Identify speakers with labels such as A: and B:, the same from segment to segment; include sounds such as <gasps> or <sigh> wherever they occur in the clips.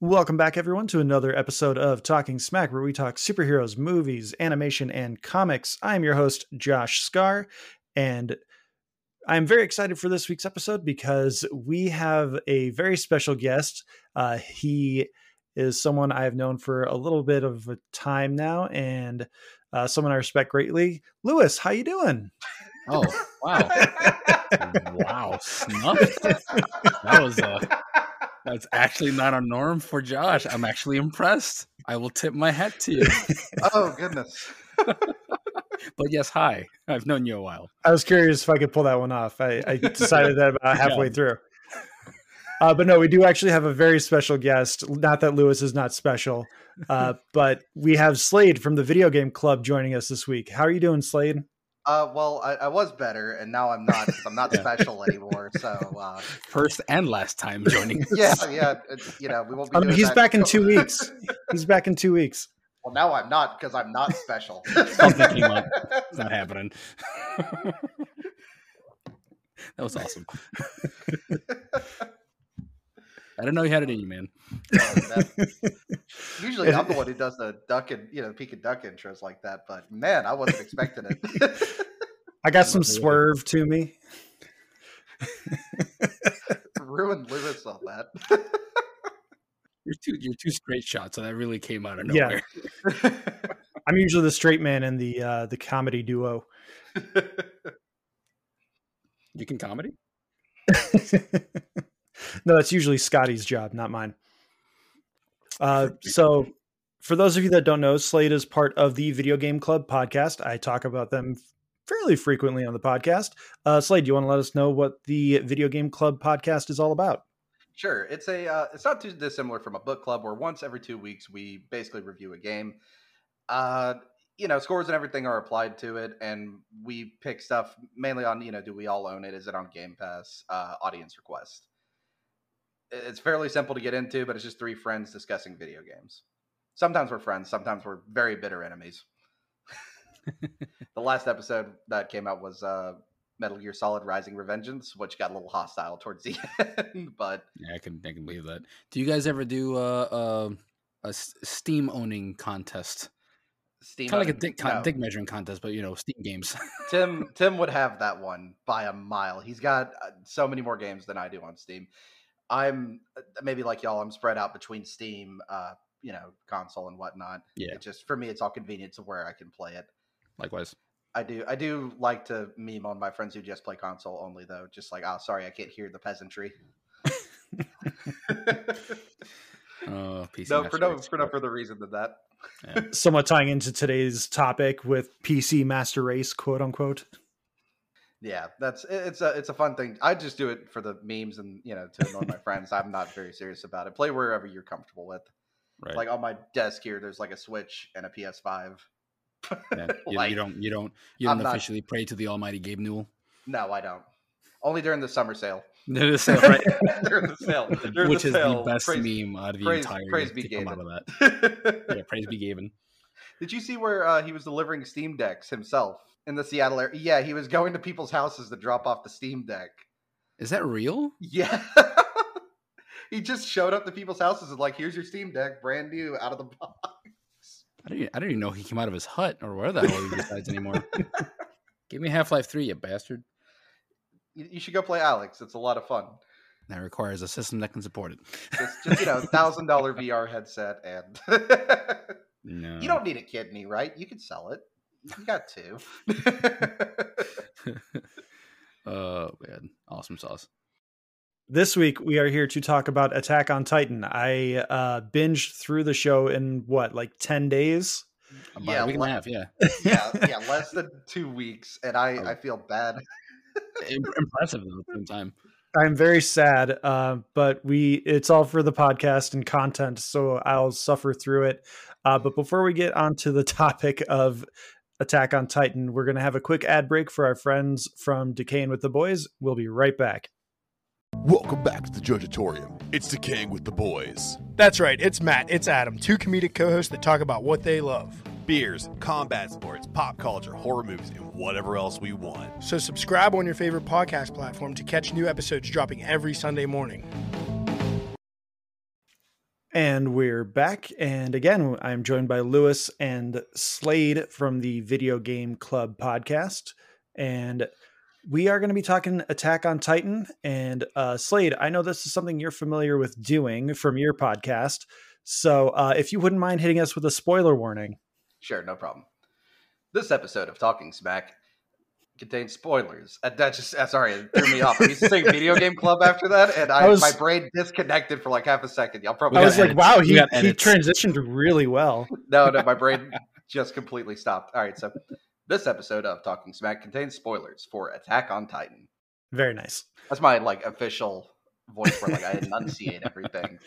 A: Welcome back, everyone, to another episode of Talking Smack, where we talk superheroes, movies, animation, and comics. I'm your host, Josh Scar, and I'm very excited for this week's episode because we have a very special guest. Uh, he is someone I have known for a little bit of a time now, and uh, someone I respect greatly. Lewis, how you doing?
B: Oh wow! <laughs> wow, snuff. That was uh that's actually not a norm for Josh. I'm actually impressed. I will tip my hat to you. <laughs>
C: oh goodness. <laughs>
B: but yes, hi. I've known you a while.
A: I was curious if I could pull that one off. I, I <laughs> decided that about halfway yeah. through. Uh, but no, we do actually have a very special guest. Not that Lewis is not special, uh, but we have Slade from the Video Game Club joining us this week. How are you doing, Slade?
C: Uh, well, I, I, was better, and now I'm not. I'm not <laughs> yeah. special anymore. So uh,
B: first and last time joining. <laughs>
C: yeah, yeah. you know, we won't.
A: Um, he's back in two <laughs> weeks. He's back in two weeks.
C: Well, now I'm not because I'm not special.
B: Something came up. It's not happening. that was awesome. I didn't know you had it in you, man. <laughs>
C: usually, I'm the one who <laughs> does the duck and you know peek and duck intros like that, but man, I wasn't expecting it. <laughs>
A: I got some swerve to me.
C: Ruined Lewis on that.
B: you're two, you're two straight shots, so that really came out of nowhere.
A: Yeah. I'm usually the straight man in the uh, the comedy duo.
B: You can comedy
A: no, that's usually Scotty's job, not mine. Uh, so, for those of you that don't know, Slade is part of the Video Game Club podcast. I talk about them fairly frequently on the podcast. Uh, Slade, do you want to let us know what the Video Game Club podcast is all about?
C: Sure. It's a uh, it's not too dissimilar from a book club where once every two weeks we basically review a game. Uh, you know, scores and everything are applied to it, and we pick stuff mainly on you know, do we all own it? Is it on Game Pass? Uh, audience request it's fairly simple to get into, but it's just three friends discussing video games. Sometimes we're friends, sometimes we're very bitter enemies. <laughs> the last episode that came out was uh, Metal Gear Solid Rising Revengeance, which got a little hostile towards the <laughs> end. But
B: yeah, I can I can believe that. Do you guys ever do uh, uh, a Steam owning contest? Steam kind of like a dick, con- no. dick measuring contest, but you know, Steam games. <laughs>
C: Tim Tim would have that one by a mile. He's got uh, so many more games than I do on Steam. I'm uh, maybe like y'all. I'm spread out between Steam, uh, you know, console and whatnot.
B: Yeah.
C: It just for me, it's all convenient to where I can play it.
B: Likewise.
C: I do. I do like to meme on my friends who just play console only, though. Just like, oh, sorry, I can't hear the peasantry. <laughs>
B: oh, <laughs> PC
C: no, for no, for no further reason than that.
A: Yeah. Somewhat tying into today's topic with PC Master Race, quote unquote
C: yeah that's it's a it's a fun thing i just do it for the memes and you know to annoy my <laughs> friends i'm not very serious about it play wherever you're comfortable with right. like on my desk here there's like a switch and a ps5
B: yeah, <laughs> you, like, you, don't you don't you don't I'm officially not, pray to the almighty gabe newell
C: no i don't only during the summer sale <laughs>
B: during the sale, right?
C: during the sale, during
B: which
C: the
B: is
C: sale.
B: the best praise, meme out of the
C: praise,
B: entire
C: praise be
B: come out of that. yeah, praise be Gaben.
C: Did you see where uh, he was delivering Steam decks himself? In the Seattle area. Yeah, he was going to people's houses to drop off the Steam Deck.
B: Is that real?
C: Yeah. <laughs> he just showed up to people's houses and like, here's your Steam Deck, brand new, out of the box.
B: I don't, I don't even know he came out of his hut or where the hell he resides anymore. <laughs> Give me Half Life Three, you bastard.
C: You, you, should go play Alyx. It's a lot of fun.
B: That requires a system that can support it.
C: Just, just you know, <laughs> thousand dollar VR headset, and
B: no.
C: you don't need a kidney, right? You can sell it. You got two. <laughs>
B: oh man, awesome sauce.
A: This week we are here to talk about Attack on Titan. I uh binged through the show in what, like ten days?
B: About yeah, a week and a half, yeah.
C: yeah, yeah, <laughs> less than two weeks, and I, oh. I feel bad.
B: Impressive at the same time.
A: I'm very sad, uh, but we it's all for the podcast and content, so I'll suffer through it. Uh, but before we get onto the <laughs> topic of Attack on Titan. We're going to have a quick ad break for our friends from Decaying with the Boys. We'll be right back.
D: Welcome back to the Judgeatorium. It's Decaying with the Boys.
E: That's right, it's Matt, it's Adam, two comedic co hosts that talk about what they love
D: beers, combat sports, pop culture, horror movies, and whatever else we want.
E: So, subscribe on your favorite podcast platform to catch new episodes dropping every Sunday morning.
A: And we're back. And again, I'm joined by Lewis and Slade from the Video Game Club podcast. And we are going to be talking Attack on Titan. And uh, Slade, I know this is something you're familiar with doing from your podcast. So uh, if you wouldn't mind hitting us with a spoiler warning.
C: Sure, no problem. This episode of Talking Smack contains spoilers. Uh, that just uh, sorry, it threw me <laughs> off. I used to say video game club after that, and I,
A: I was-
C: my brain disconnected for like half a second. Y'all probably
A: I
B: got
A: was like,
B: edits.
A: wow, he,
B: got
A: he transitioned really well. <laughs>
C: no, no, my brain just completely stopped. All right, so this episode of Talking Smack contains spoilers for Attack on Titan.
A: Very nice.
C: That's my like official voice where like I enunciate everything.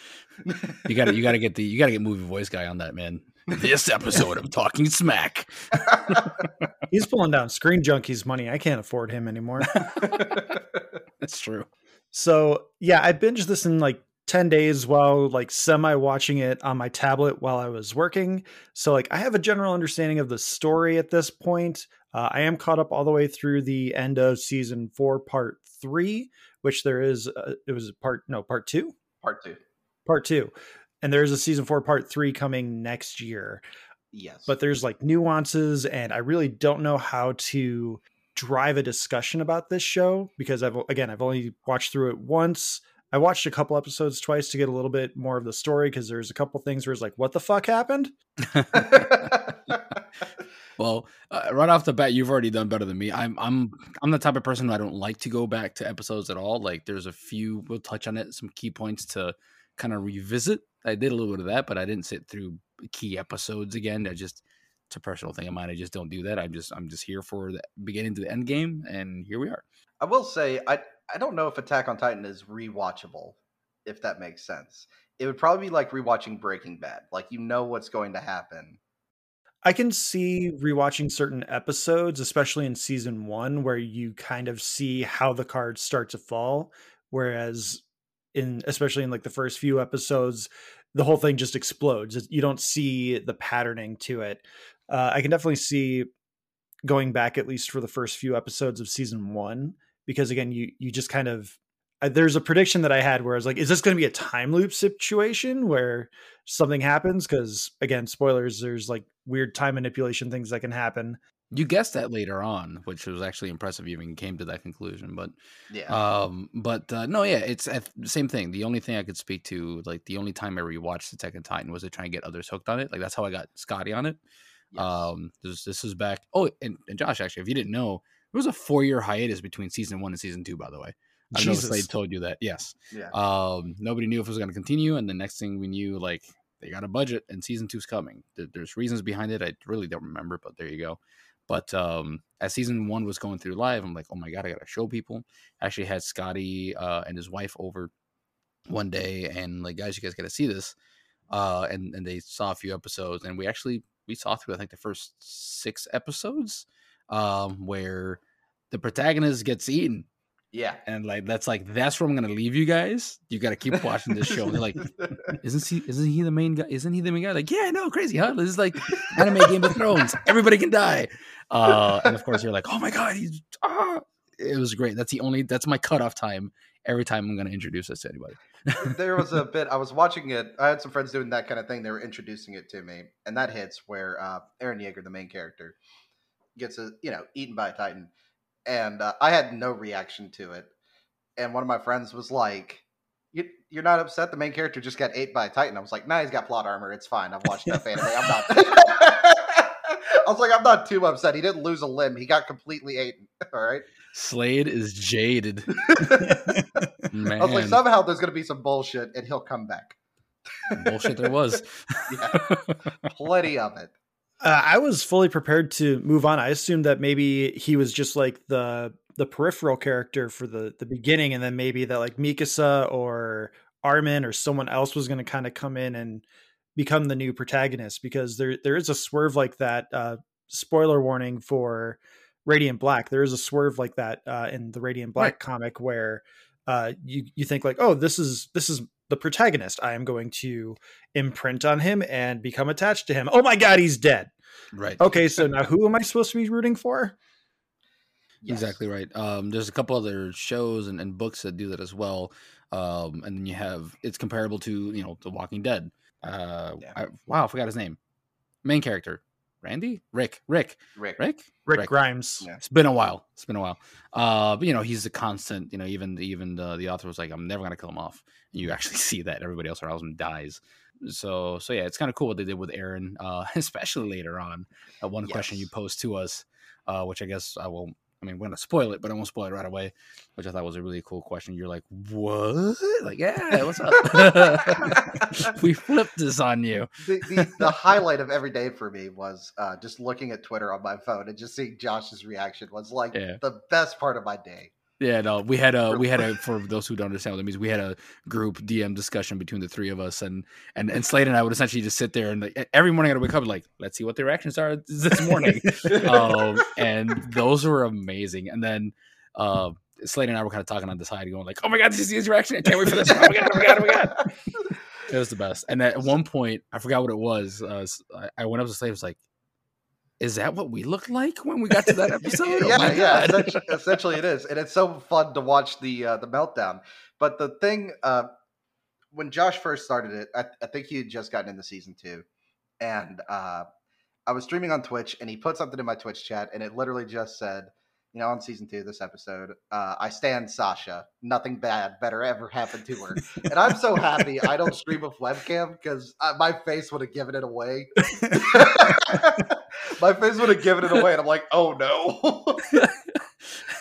B: You got to you got to <laughs> get the you got to get movie voice guy on that man. This episode of Talking Smack. <laughs>
A: He's pulling down Screen Junkies money. I can't afford him anymore. <laughs>
B: That's true.
A: So yeah, I binged this in like 10 days while like semi watching it on my tablet while I was working. So like I have a general understanding of the story at this point. Uh, I am caught up all the way through the end of season four, part three, which there is, uh, it was part, no, part two,
C: Part two.
A: part two. And there's a season four, part three coming next year
C: Yes,
A: but there's like nuances and i really don't know how to drive a discussion about this show because i've again i've only watched through it once i watched a couple episodes twice to get a little bit more of the story because there's a couple things where it's like what the fuck happened <laughs>
B: Well, uh, right off the bat, you've already done better than me. I'm I'm I'm the type of person who I don't like to go back to episodes at all. Like, there's a few we'll touch on it, some key points to kind of revisit. I did a little bit of that, but I didn't sit through key episodes again. I just it's a personal thing of mine. I just don't do that. I'm just I'm just here for the beginning to the end game, and here we are.
C: I will say I I don't know if Attack on Titan is rewatchable, if that makes sense. It would probably be like rewatching Breaking Bad. Like you know what's going to happen.
A: i can see rewatching certain episodes especially in season one where you kind of see how the cards start to fall whereas in especially in like the first few episodes the whole thing just explodes. You don't see the patterning to it. Uh, i can definitely see going back at least for the first few episodes of season one because again you you just kind of there's a prediction that i had where i was like is this going to be a time loop situation where something happens? Because again spoilers there's like weird time manipulation things that can happen
B: You guessed that later on, which was actually impressive. You even came to that conclusion, but
C: Yeah.
B: Um, but uh, no, yeah, it's uh, the same thing. The only thing I could speak to, like the only time I rewatched Attack on Titan was to try and get others hooked on it. Like that's how I got Scotty on it.
C: Yes.
B: Um, this this is back. Oh, and, and Josh, actually, if you didn't know, there was a four year hiatus between season one and season two. By the way, I know. Slade told you that. Yes.
C: yeah.
B: Um, nobody knew if it was going to continue, and the next thing we knew, like they got a budget, and season two's coming. There's reasons behind it. I really don't remember, but there you go. But um, as season one was going through live, I'm like, oh my god, I gotta show people. I actually had Scotty uh, and his wife over one day, and like, guys, you guys gotta see this. Uh, and and they saw a few episodes, and we actually we saw through I think the first six episodes, um, where the protagonist gets eaten
C: yeah.
B: and like that's like that's where I'm gonna leave you guys. You gotta keep watching this show. Like, <laughs> isn't he isn't he the main guy? Isn't he the main guy? Like, yeah, I know, crazy, huh? This is like anime Game of Thrones. Everybody can die. Uh, and of course you're like, oh my god, he's ah. It was great. That's the only that's my cutoff time every time I'm gonna introduce this to anybody. <laughs>
C: there was a bit I was watching it. I had some friends doing that kind of thing. They were introducing it to me, and that hits where uh, Eren Yeager, the main character, gets a you know eaten by a titan, and uh, I had no reaction to it. And one of my friends was like, you, "You're not upset? The main character just got ate by a titan." I was like, "Nah, he's got plot armor. It's fine. I've watched enough anime. I'm not." <laughs> I was like, "I'm not too upset. He didn't lose a limb. He got completely eaten. <laughs> All right."
B: Slade is jaded. <laughs> Man,
C: I was like, somehow there's gonna be some bullshit, and he'll come back.
B: bullshit there was.
C: Yeah. Plenty of it.
A: Uh, I was fully prepared to move on. I assumed that maybe he was just like the the peripheral character for the the beginning, and then maybe that like Mikasa or Armin or someone else was going to kind of come in and become the new protagonist because there there is a swerve like that. Uh, spoiler warning for Radiant Black. There is a swerve like that uh, in the Radiant Black
B: Right.
A: comic where uh, you you think like, oh, this is this is the protagonist. I am going to imprint on him and become attached to him. Oh my god, he's dead.
B: right.
A: Okay, so now who am I supposed to be rooting for?
C: Yes.
B: Exactly right. Um, there's a couple other shows and, and books that do that as well. Um, and then you have it's comparable to you know The Walking Dead. Uh,
C: Yeah.
B: I, wow, I forgot his name. Main character, Randy, Rick, Rick,
C: Rick.
B: Rick.
A: Rick,
B: Rick.
A: Grimes.
C: Yeah.
B: It's been a while. It's been a while. Uh, but you know, he's a constant. You know, even even the, the author was like, "I'm never gonna kill him off." And you actually <laughs> see that everybody else around him dies. So so yeah, it's kind of cool what they did with Eren, uh, <laughs> especially later on. Uh, one question you
C: Yes.
B: posed to us, uh, which I guess I won't. I mean, we're gonna spoil it, but I won't spoil it right away. Which I thought was a really cool question. You're like, "What? Like, yeah, what's up?" <laughs> we flipped this on you.
C: the, the, the highlight of every day for me was uh, just looking at Twitter on my phone and just seeing Josh's reaction was like
B: Yeah.
C: the best part of my day.
B: Yeah, no, we had a we had a for those who don't understand what that means, we had a group DM discussion between the three of us, and and and Slade and I would essentially just sit there and like, every morning I'd wake up like, let's see what the reactions are this morning, <laughs> um, and those were amazing. And then uh, Slade and I were kind of talking on the side, going like, oh my god, this is see his reaction? I can't wait for this. Oh my god, oh my god, oh my god. It was the best. And at one point, I forgot what it was. Uh, I, I went up to Slade, was like, is that what we looked like when we got to that <laughs> episode? Oh
C: yeah, yeah. Essentially, essentially, it is, and it's so fun to watch the uh, the meltdown. But the thing, uh, when Josh first started it, I, I think he had just gotten into season two, and uh, I was streaming on Twitch, and he put something in my Twitch chat, and it literally just said, "You know, on season two, this episode, uh, I stand Sasha. Nothing bad better ever happened to her." and I'm so happy I don't stream with webcam because my face would have given it away. <laughs> <laughs> my face would have given it away, and I'm like, "Oh no."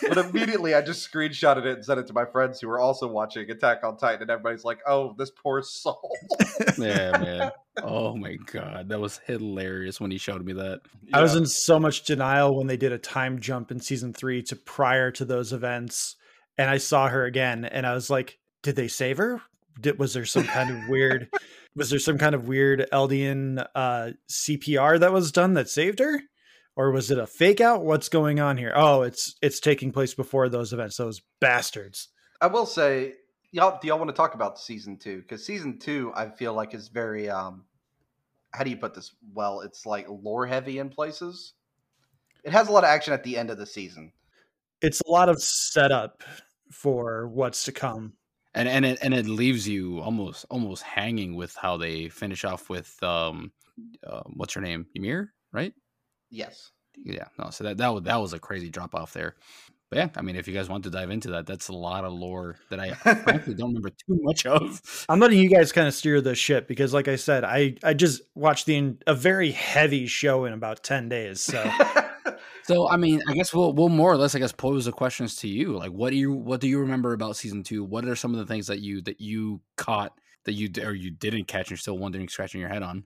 C: but <laughs> immediately I just screenshotted it and sent it to my friends who were also watching Attack on Titan, and everybody's like, "Oh, this poor soul." <laughs>
B: yeah, man. <laughs> Oh my god, that was hilarious when he showed me that.
A: I was in so much denial when they did a time jump in season three to prior to those events, and I saw her again, and I was like, "Did they save her? Did, was there some kind of weird? Was there some kind of weird Eldian uh, CPR that was done that saved her, or was it a fake out? What's going on here? Oh, it's it's taking place before those events. Those bastards.
C: I will say, y'all, do y'all want to talk about season two? Because season two, I feel like is very, um, how do you put this? Well, it's like lore heavy in places. It has a lot of action at the end of the season.
A: It's a lot of setup for what's to come.
B: And and it and it leaves you almost almost hanging with how they finish off with um uh, what's her name? Ymir, right?
C: Yes.
B: Yeah, no, so that that was that was a crazy drop off there. But yeah, I mean if you guys want to dive into that, that's a lot of lore that I <laughs> frankly don't remember too much of. <laughs>
A: I'm letting you guys kind of steer the ship because, like I said, I I just watched the a very heavy show in about ten days. So <laughs>
B: So I mean, I guess we'll we'll more or less I guess pose the questions to you. Like what do you what do you remember about season two? What are some of the things that you that you caught that you or you didn't catch and you're still wondering, scratching your head on?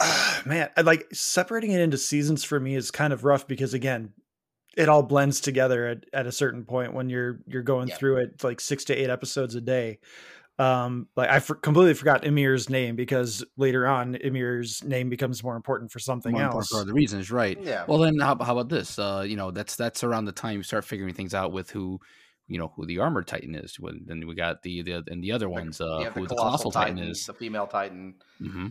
B: <sighs>
A: man, I like separating it into seasons for me is kind of rough because again, it all blends together at, at a certain point when you're you're going
C: Yeah.
A: through it like six to eight episodes a day. Um, like I for, completely forgot Ymir's name because later on Ymir's name becomes more important for something
B: More important
A: else.
B: for other reasons, right?
C: yeah.
B: Well, then how, how about this? Uh, you know, that's that's around the time you start figuring things out with who, you know, who the armored titan is. When then we got the the and the other ones, uh,
C: yeah,
B: who the colossal titan, is.
C: the female Titan.
B: hmm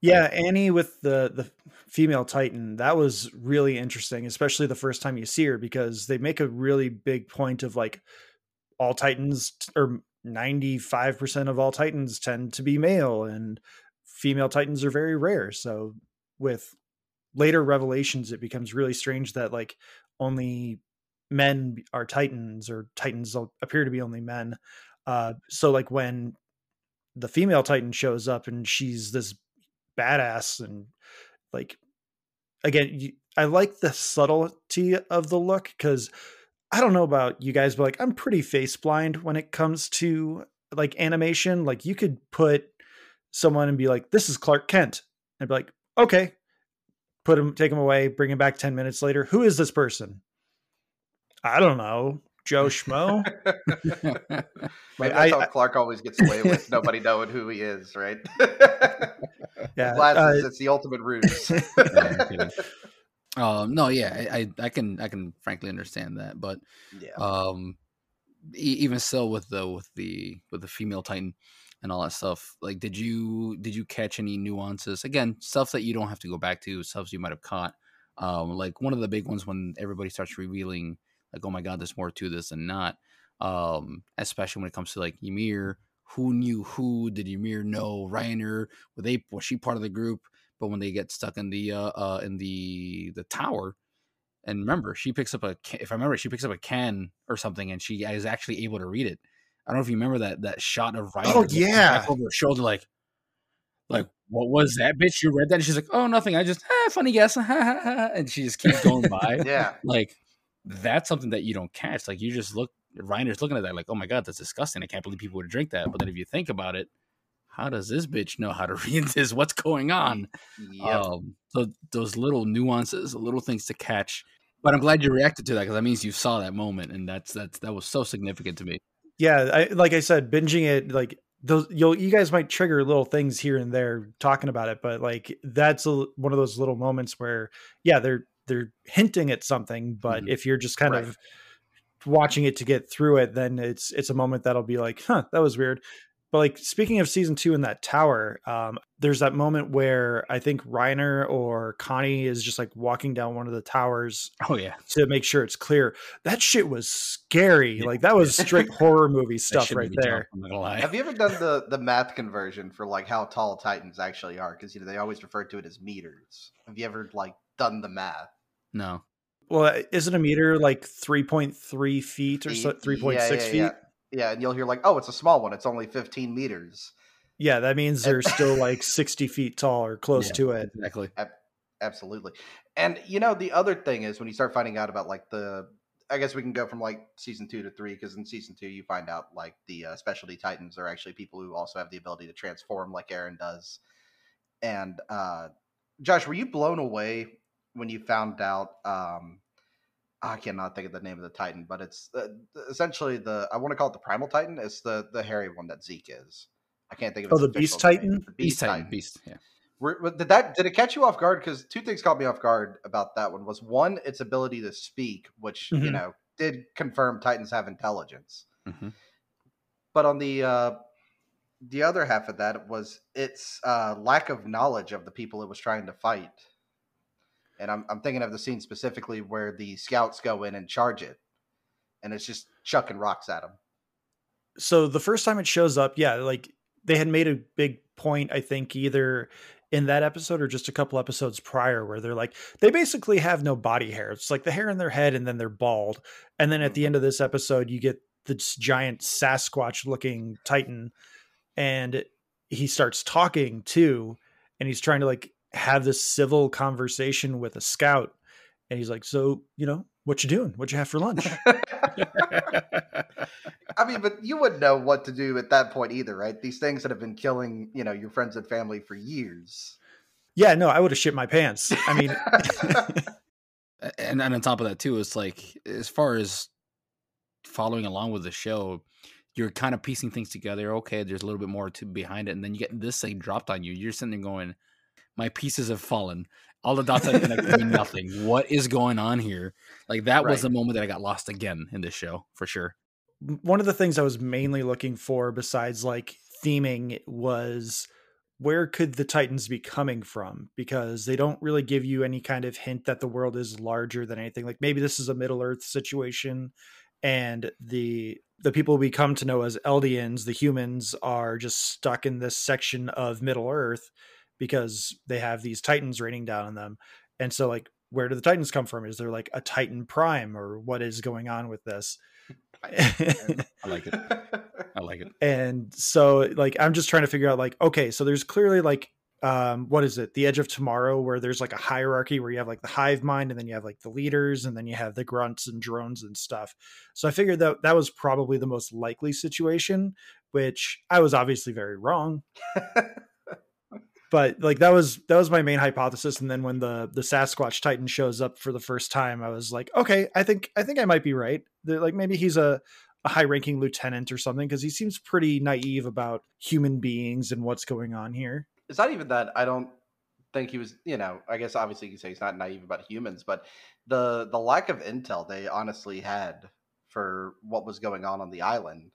A: Yeah, Annie with the the female Titan, that was really interesting, especially the first time you see her because they make a really big point of like all Titans or 95% of all Titans tend to be male and female Titans are very rare. So with later revelations it becomes really strange that like only men are Titans or Titans appear to be only men. Uh so like when the female Titan shows up and she's this badass and like again you, i like the subtlety of the look because i don't know about you guys but like i'm pretty face blind when it comes to like animation. Like you could put someone and be like this is clark kent and be like okay put him take him away bring him back 10 minutes later. Who is this person? I don't know. Joe schmo?
C: Maybe
A: I-
C: that's how Clark always gets away with <laughs> nobody knowing who he is, right?
A: yeah <laughs>
C: Glasses,
A: uh,
C: it's the ultimate ruse. <laughs>
B: Um, no, yeah, I, I I can I can frankly understand that, but
C: yeah.
B: um e- even still with the with the with the female titan and all that stuff like did you did you catch any nuances again stuff that you don't have to go back to stuff you might have caught um like one of the big ones when everybody starts revealing like oh my god there's more to this than not Um, especially when it comes to like Ymir, who knew who? Did Ymir know Reiner? Were they was she part of the group? But when they get stuck in the uh, uh in the the tower, and remember, she picks up a if I remember, she picks up a can or something, and she is actually able to read it. I don't know if you remember that that shot of Reiner.
A: Oh, yeah.
B: back over her shoulder, like, like what was that, bitch? You read that? And she's like, oh, nothing. I just ah, funny guess, <laughs> and she just keeps going by. <laughs>
C: Yeah.
B: Like that's something that you don't catch. Like you just look, Reiner's looking at that, like, oh my god, that's disgusting. I can't believe people would drink that. But then if you think about it, how does this bitch know how to <laughs> read this? What's going on?
C: Yep.
B: Um, so those little nuances, little things to catch. But I'm glad you reacted to that because that means you saw that moment, and that's that's that was so significant to me.
A: yeah I, like i said binging it like those you'll you guys might trigger little things here and there talking about it but like that's a, one of those little moments where yeah they're they're hinting at something but
B: Mhm.
A: if you're just kind
C: Right.
A: of watching it to get through it then it's it's a moment that'll be like huh that was weird but like speaking of season two in that tower um there's that moment where i think reiner or connie is just like walking down one of the towers
B: Oh yeah,
A: to make sure it's clear that shit was scary
B: Yeah.
A: like that was straight <laughs> horror movie stuff right there
B: jump, I'm not gonna lie.
C: Have you ever done the the math conversion for like how tall Titans actually are? Because you know they always refer to it as meters. Have you ever like done the math?
B: No,
A: Well, isn't a meter like 3.3 feet or so,
C: Y-
A: 3.6
C: yeah, yeah,
A: feet?
C: Yeah.
A: Yeah.
C: yeah, and you'll hear like, oh, it's a small one. It's only 15 meters.
A: Yeah, that means they're still <laughs> like 60 feet tall or close
B: Yeah.
A: to it.
B: exactly.
C: Absolutely. And you know, the other thing is when you start finding out about like the I guess we can go from like season two to three because in season two you find out like the uh, specialty titans are actually people who also have the ability to transform like Eren does. And uh Josh, were you blown away when you found out? um I cannot think of the name of the Titan, but it's uh, essentially the I want to call it the Primal Titan. It's the the hairy one that Zeke is. I can't think of
A: Oh, the Beast
C: name.
A: Titan?
C: The
B: Beast Titan, Beast. Yeah.
C: were, were- did that did it catch you off guard? Because two things caught me off guard about that one was one, its ability to speak, which you
A: Mhm.
C: know did confirm Titans have intelligence.
B: hmm
C: But on the uh, the other half of that was its uh, lack of knowledge of the people it was trying to fight. And I'm I'm thinking of the scene specifically where the scouts go in and charge it, and it's just chucking rocks at them.
A: So the first time it shows up, yeah, like they had made a big point, I think, either in that episode or just a couple episodes prior, where they're like, they basically have no body hair. It's like the hair in their head and then they're bald. And then at the mm-hmm. end of this episode, you get this giant Sasquatch looking Titan and he starts talking too. And he's trying to like have this civil conversation with a scout. And he's like, So, you know, what you doing? What you have for lunch? <laughs> <laughs>
C: I mean, but you wouldn't know what to do at that point either, right? These things that have been killing, you know, your friends and family for years.
A: yeah, no, I would have shit my pants. I mean, <laughs>
B: and, and on top of that too, it's like as far as following along with the show, you're kind of piecing things together. Okay, there's a little bit more to behind it, and then you get this thing dropped on you. You're sitting there going, "My pieces have fallen. All the dots have connected mean <laughs> nothing. What is going on here?" Like that was the moment that I got lost again in this show for sure.
A: one of the things I was mainly looking for, besides like theming, was where could the Titans be coming from? Because they don't really give you any kind of hint that the world is larger than anything. Like maybe this is a Middle Earth situation, and the the people we come to know as Eldians, the humans, are just stuck in this section of Middle Earth because they have these Titans raining down on them. And so, like, where do the Titans come from? Is there like a Titan Prime, or what is going on with this?
B: I like it. <laughs> I like it.
A: and so like i'm just trying to figure out like okay so there's clearly like um what is it the edge of tomorrow where there's like a hierarchy where you have like the hive mind and then you have like the leaders and then you have the grunts and drones and stuff so i figured that that was probably the most likely situation which i was obviously very wrong <laughs> but like that was that was my main hypothesis. And then when the the sasquatch titan shows up for the first time i was like okay i think i think i might be right. That, like maybe he's a a high ranking lieutenant or something because he seems pretty naive about human beings and what's going on here.
C: It's not even that I don't think he was, you know, I guess obviously you can say he's not naive about humans, but the the lack of intel they honestly had for what was going on on the island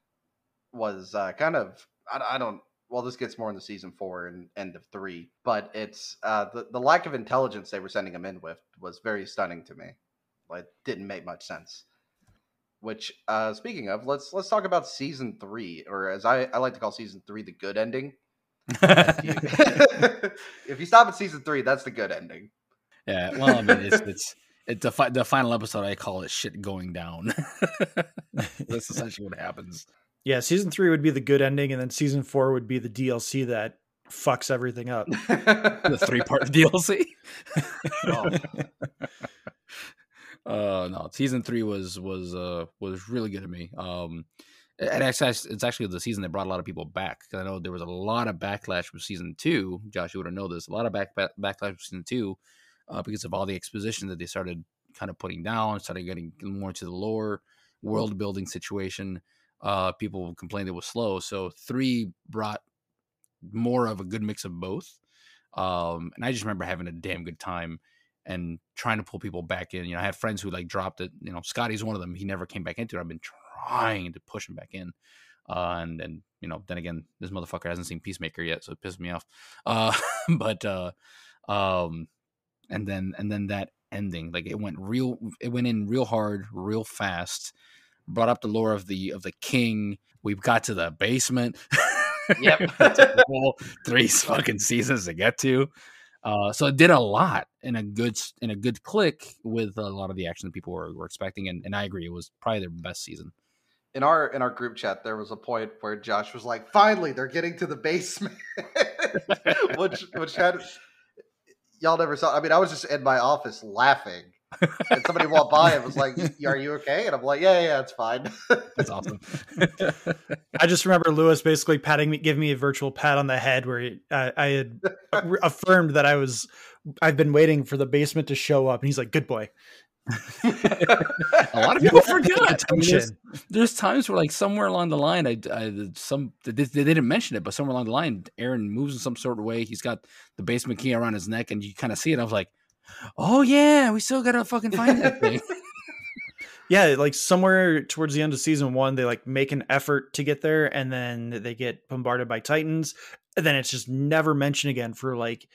C: was uh, kind of I, I don't well this gets more in the season four and end of three but it's uh, the, the lack of intelligence they were sending him in with was very stunning to me like didn't make much sense Which, uh, speaking of, let's let's talk about season three, or as I, I like to call season three, the good ending. If you, <laughs> <laughs> if you stop at season three, that's the good ending.
B: yeah, well, I mean, it's <laughs> it's it's the fi- the final episode. I call it shit going down. That's essentially what happens.
A: Yeah, season three would be the good ending, and then season four would be the DLC that fucks everything up. <laughs>
B: The three part <laughs> DLC. <laughs>
C: Oh.
B: uh no season three was was uh was really good to me um and actually it's actually the season that brought a lot of people back 'cause i know there was a lot of backlash with season two josh you would have know this a lot of back, back backlash with season two uh, because of all the exposition that they started kind of putting down started getting more into the lore world building situation uh people complained it was slow so three brought more of a good mix of both um and i just remember having a damn good time and trying to pull people back in. You know, I had friends who like dropped it. You know, Scotty's one of them. He never came back into it. I've been trying to push him back in. Uh, and then, you know, then again, this motherfucker hasn't seen Peacemaker yet, so it pissed me off. Uh, <laughs> but, uh, um, and then, and then that ending, like it went real, it went in real hard, real fast, brought up the lore of the, of the king. We've got to the basement.
C: Yep.
B: It took the whole three fucking seasons to get to. Uh, so it did a lot in a good in a good click with a lot of the action that people were, were expecting, and, and I agree, it was probably their best season.
C: in our in our group chat there was a point where Josh was like, "Finally, they're getting to the basement," <laughs> which which had y'all never saw. I mean, I was just in my office laughing, and somebody walked by and was like, <laughs> "Are you okay?" And I'm like, "Yeah, yeah, it's fine."
B: That's awesome.
A: I just remember Lewis basically patting me, giving me a virtual pat on the head where he, uh, I had <laughs> affirmed that I was, I've been waiting for the basement to show up, and he's like, "Good boy." <laughs>
B: a lot of people forget. I mean, there's, there's times where like somewhere along the line, I, I some they, they didn't mention it, but somewhere along the line, Eren moves in some sort of way. He's got the basement key around his neck, and you kind of see it. I was like, oh yeah, we still gotta fucking find that <laughs> thing.
A: Yeah, like somewhere towards the end of season one, they like make an effort to get there, and then they get bombarded by titans, and then it's just never mentioned again for like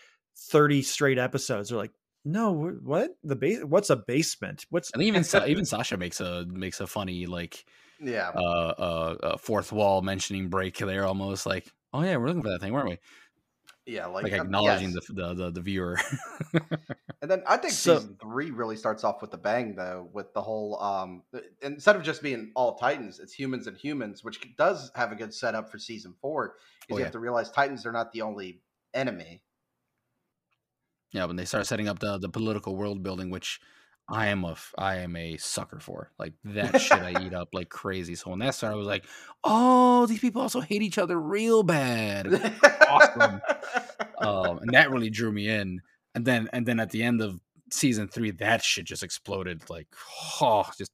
A: thirty straight episodes. They're like, "No, what the base? What's a basement? What's
B: And even Sa- even <laughs> Sasha makes a makes a funny like
C: yeah,
B: uh, uh, uh fourth wall mentioning break there, almost like, oh yeah, we're looking for that thing, weren't we?
C: Yeah, like,
B: Like
C: um,
B: acknowledging
C: yes.
B: the, the the the viewer. <laughs>
C: And then I think
A: So-
C: season three really starts off with a bang, though, with the whole um instead of just being all Titans, it's humans and humans, which does have a good setup for season four. Because
B: Oh,
C: you
B: yeah.
C: have to realize Titans are not the only enemy.
B: Yeah, when they start setting up the the political world building, which I am a I am a sucker for. Like that shit I eat <laughs> up like crazy. So when that started, I was like, oh, these people also hate each other real bad. Awesome. um, and that really drew me in. And then and then at the end of season three, that shit just exploded. Like, oh, just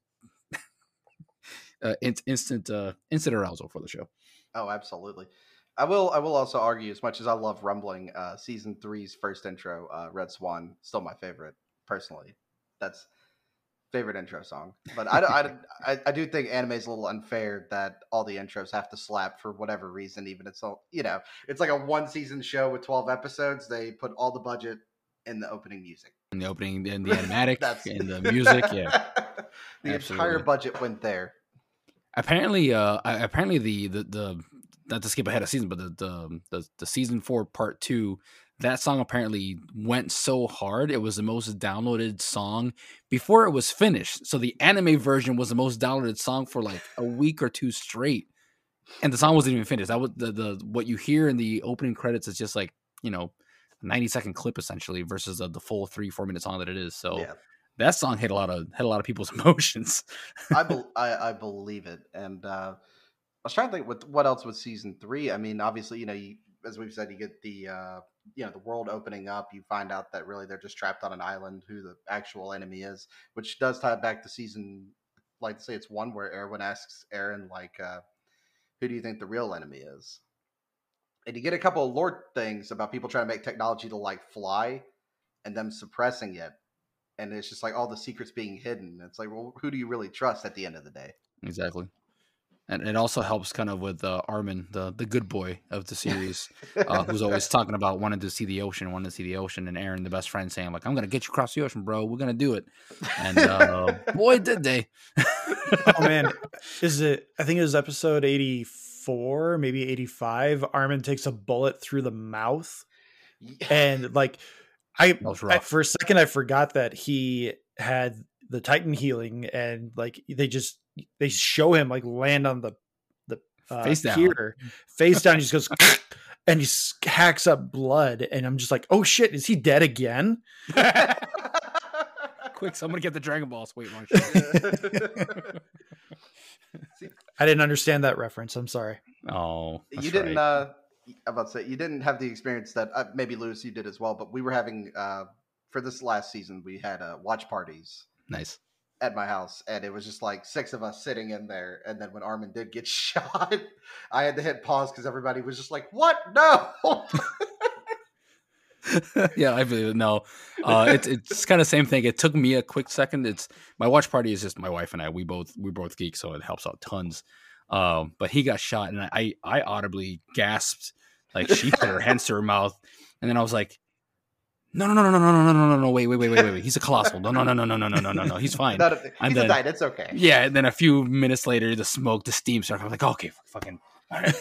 B: <laughs> uh, in- instant uh, instant arousal for the show.
C: Oh, absolutely. I will. I will also argue, as much as I love Rumbling, uh, season three's first intro, uh, "Red Swan," still my favorite personally. That's favorite intro song. But I, I, <laughs> I, I do think anime is a little unfair that all the intros have to slap for whatever reason. Even it's all you know, it's like a one season show with twelve episodes. They put all the budget in the opening music,
B: In the opening, in the <laughs> animatic, in the music, yeah. <laughs>
C: the entire budget went there.
B: apparently uh apparently the the the not to skip ahead of season but the the the, the season four part two that song apparently went so hard it was the most downloaded song before it was finished. So the anime version was the most downloaded song for like a week or two straight and the song wasn't even finished. That was the, the what you hear in the opening credits is just like you know a 90 second clip essentially versus the, the full three four minute song that it is. So
C: Yeah,
B: that song hit a lot of hit a lot of people's <laughs> emotions.
C: I, bel I I believe it, and uh, I was trying to think with what else with season three. I mean, obviously, you know, you, as we've said, you get the uh, you know the world opening up. You find out that really they're just trapped on an island. Who the actual enemy is, which does tie back to season, like say it's one where Erwin asks Eren like, uh, "Who do you think the real enemy is?" And you get a couple of lore things about people trying to make technology to like fly, and them suppressing it. And it's just like all the secrets being hidden. It's like, well, who do you really trust at the end of the day?
B: Exactly. And it also helps kind of with uh, Armin, the the good boy of the <laughs> series, uh, who's always talking about wanting to see the ocean, wanting to see the ocean, and Eren, the best friend, saying like, "I'm gonna get you across the ocean, bro. We're gonna do it." And uh, <laughs> boy, did they!
A: oh man, <laughs> is it? I think it was episode eighty four, maybe eighty five. Armin takes a bullet through the mouth, and like I I, for a second I forgot that he had the Titan healing, and like they just they show him like land on the the uh,
B: face down,
A: pier, face down. He just goes <laughs> and he hacks up blood, and I'm just like, oh shit, is he dead again? <laughs>
B: Quick, someone get the Dragon Balls. Wait, one. <laughs>
A: I didn't understand that reference. I'm sorry.
B: Oh,
C: you didn't. Right. uh I'm about to say you didn't have the experience that uh, maybe Lewis you did as well, but we were having uh for this last season we had uh watch parties.
B: Nice
C: at my house, and it was just like six of us sitting in there. And then when Armin did get <laughs> shot, I had to hit pause because everybody was just like, "What? No!" <laughs>
B: yeah, I believe it. No, uh, it's it's kind of same thing. It took me a quick second. It's my watch party is just my wife and I. We both we both geek, so it helps out tons. Um, but he got shot, and I I audibly gasped like she put her hands to her mouth, and then I was like, no, no, no, no, no, no, no, no, no, no, wait, wait, wait, wait, wait, wait. He's a colossal. No, no, no, no, no, no, no, no, no, no. He's fine.
C: Not a, and he's then, died. It's okay.
B: Yeah, and then a few minutes later, the smoke, the steam started. I'm like, okay, fucking. All right.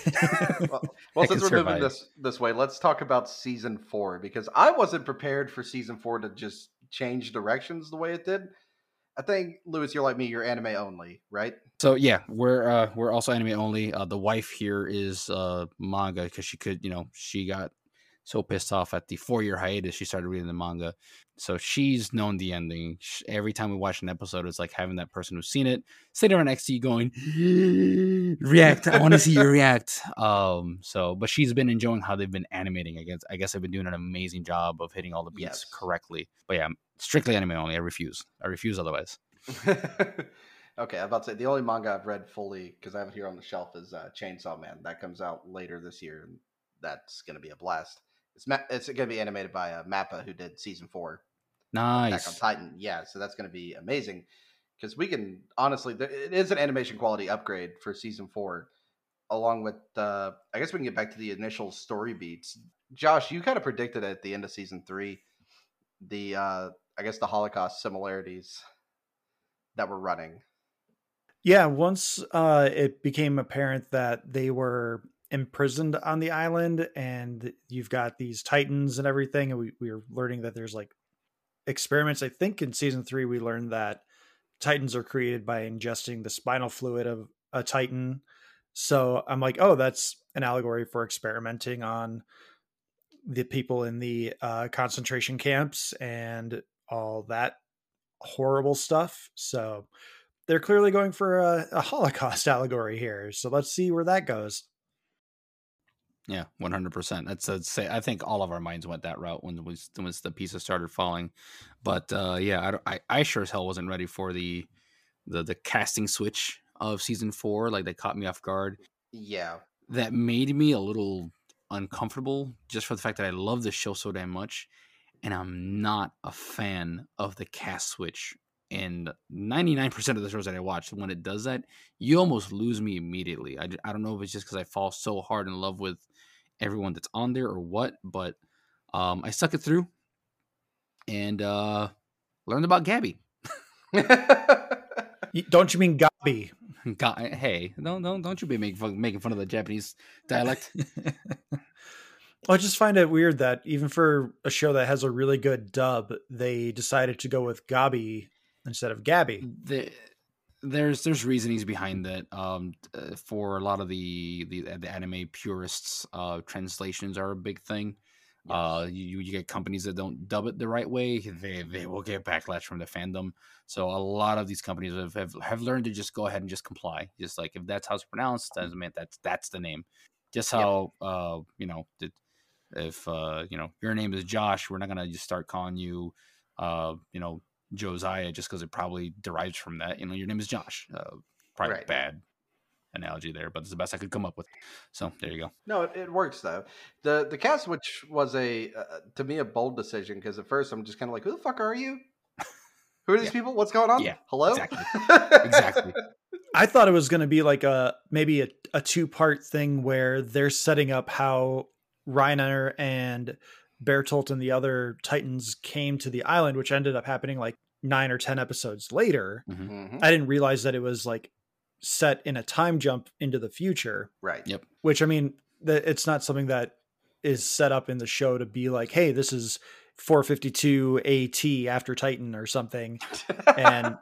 C: well, well since we're survive. moving this this way, let's talk about season four because I wasn't prepared for season four to just change directions the way it did. I think Lewis, you're like me. You're anime only, right?
B: So yeah, we're uh, we're also anime only. Uh, the wife here is uh, manga because she could, you know, she got so pissed off at the four year hiatus she started reading the manga. So she's known the ending. Every time we watch an episode, it's like having that person who's seen it sitting right next to you going, <gasps> react. I want to see you react. Um, so, but she's been enjoying how they've been animating. I guess, I guess I've been doing an amazing job of hitting all the beats yes. correctly. But yeah, strictly anime only. I refuse. I refuse otherwise. <laughs>
C: okay, I'm about to say the only manga I've read fully because I have it here on the shelf is uh, Chainsaw Man. That comes out later this year, and that's going to be a blast. It's ma- it's going to be animated by uh, Mappa, who did season four.
B: Nice.
C: Back on Titan, yeah. So that's going to be amazing because we can honestly, it is an animation quality upgrade for season four, along with. Uh, I guess we can get back to the initial story beats. Josh, you kind of predicted at the end of season three, the uh, I guess the Holocaust similarities that were running.
A: Yeah, once uh, it became apparent that they were imprisoned on the island and you've got these titans and everything and we, we are learning that there's like experiments. I think in season three we learned that titans are created by ingesting the spinal fluid of a titan. So i'm like oh that's an allegory for experimenting on the people in the uh, concentration camps and all that horrible stuff. So they're clearly going for a, a holocaust <laughs> allegory here. So let's see where that goes
B: yeah, one hundred percent. That's a say. I think all of our minds went that route when was when the pieces started falling. But uh, yeah, I, I, I sure as hell wasn't ready for the the the casting switch of season four. Like they caught me off guard.
C: Yeah,
B: that made me a little uncomfortable just for the fact that I love the show so damn much, and I'm not a fan of the cast switch. And 99% of the shows that I watch, when it does that, you almost lose me immediately. I, I don't know if it's just because I fall so hard in love with everyone that's on there or what, but um, I stuck it through and uh, learned about Gabby. <laughs>
A: don't you mean Gabi?
B: God, hey, don't don't don't you be making fun, making fun of the Japanese dialect. <laughs>
A: I just find it weird that even for a show that has a really good dub, they decided to go with Gabi instead of Gabby.
B: The, there's there's reasonings behind that. Um, uh, for a lot of the the, the anime purists, uh, translations are a big thing. Yes. Uh, you, you get companies that don't dub it the right way, they they will get backlash from the fandom. So a lot of these companies have, have, have learned to just go ahead and just comply. Just like if that's how it's pronounced, doesn't mean that's that's the name. Just how yep. uh you know if uh you know your name is Josh, we're not gonna just start calling you uh you know Josiah just because it probably derives from that. You know, your name is Josh. Uh, probably right. bad analogy there, but it's the best I could come up with. So there you go.
C: No, it, it works though. The the cast, which was a uh, to me a bold decision because at first I'm just kind of like, who the fuck are you? Who are these yeah. people? What's going on?
B: Yeah.
C: Hello.
B: Exactly. <laughs> exactly.
A: I thought it was going to be like a maybe a, a two part thing where they're setting up how Reiner and Bertolt and the other Titans came to the island, which ended up happening like nine or ten episodes later.
C: Mhm.
A: I didn't realize that it was like set in a time jump into the future.
C: Right.
B: Yep.
A: Which I mean, that it's not something that is set up in the show to be like, hey, this is 452 AT after Titan or something. <laughs> And-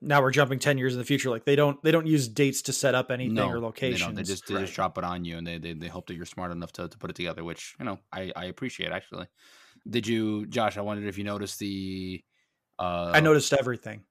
A: Now we're jumping 10 years in the future. Like they don't they don't use dates to set up anything or
B: They,
A: locations.
B: don't. they just they
C: Right.
B: just drop it on you, and they, they they hope that you're smart enough to, to put it together, which you know I I appreciate actually. Did you, Josh? I wondered if you noticed the. Uh,
A: I noticed everything.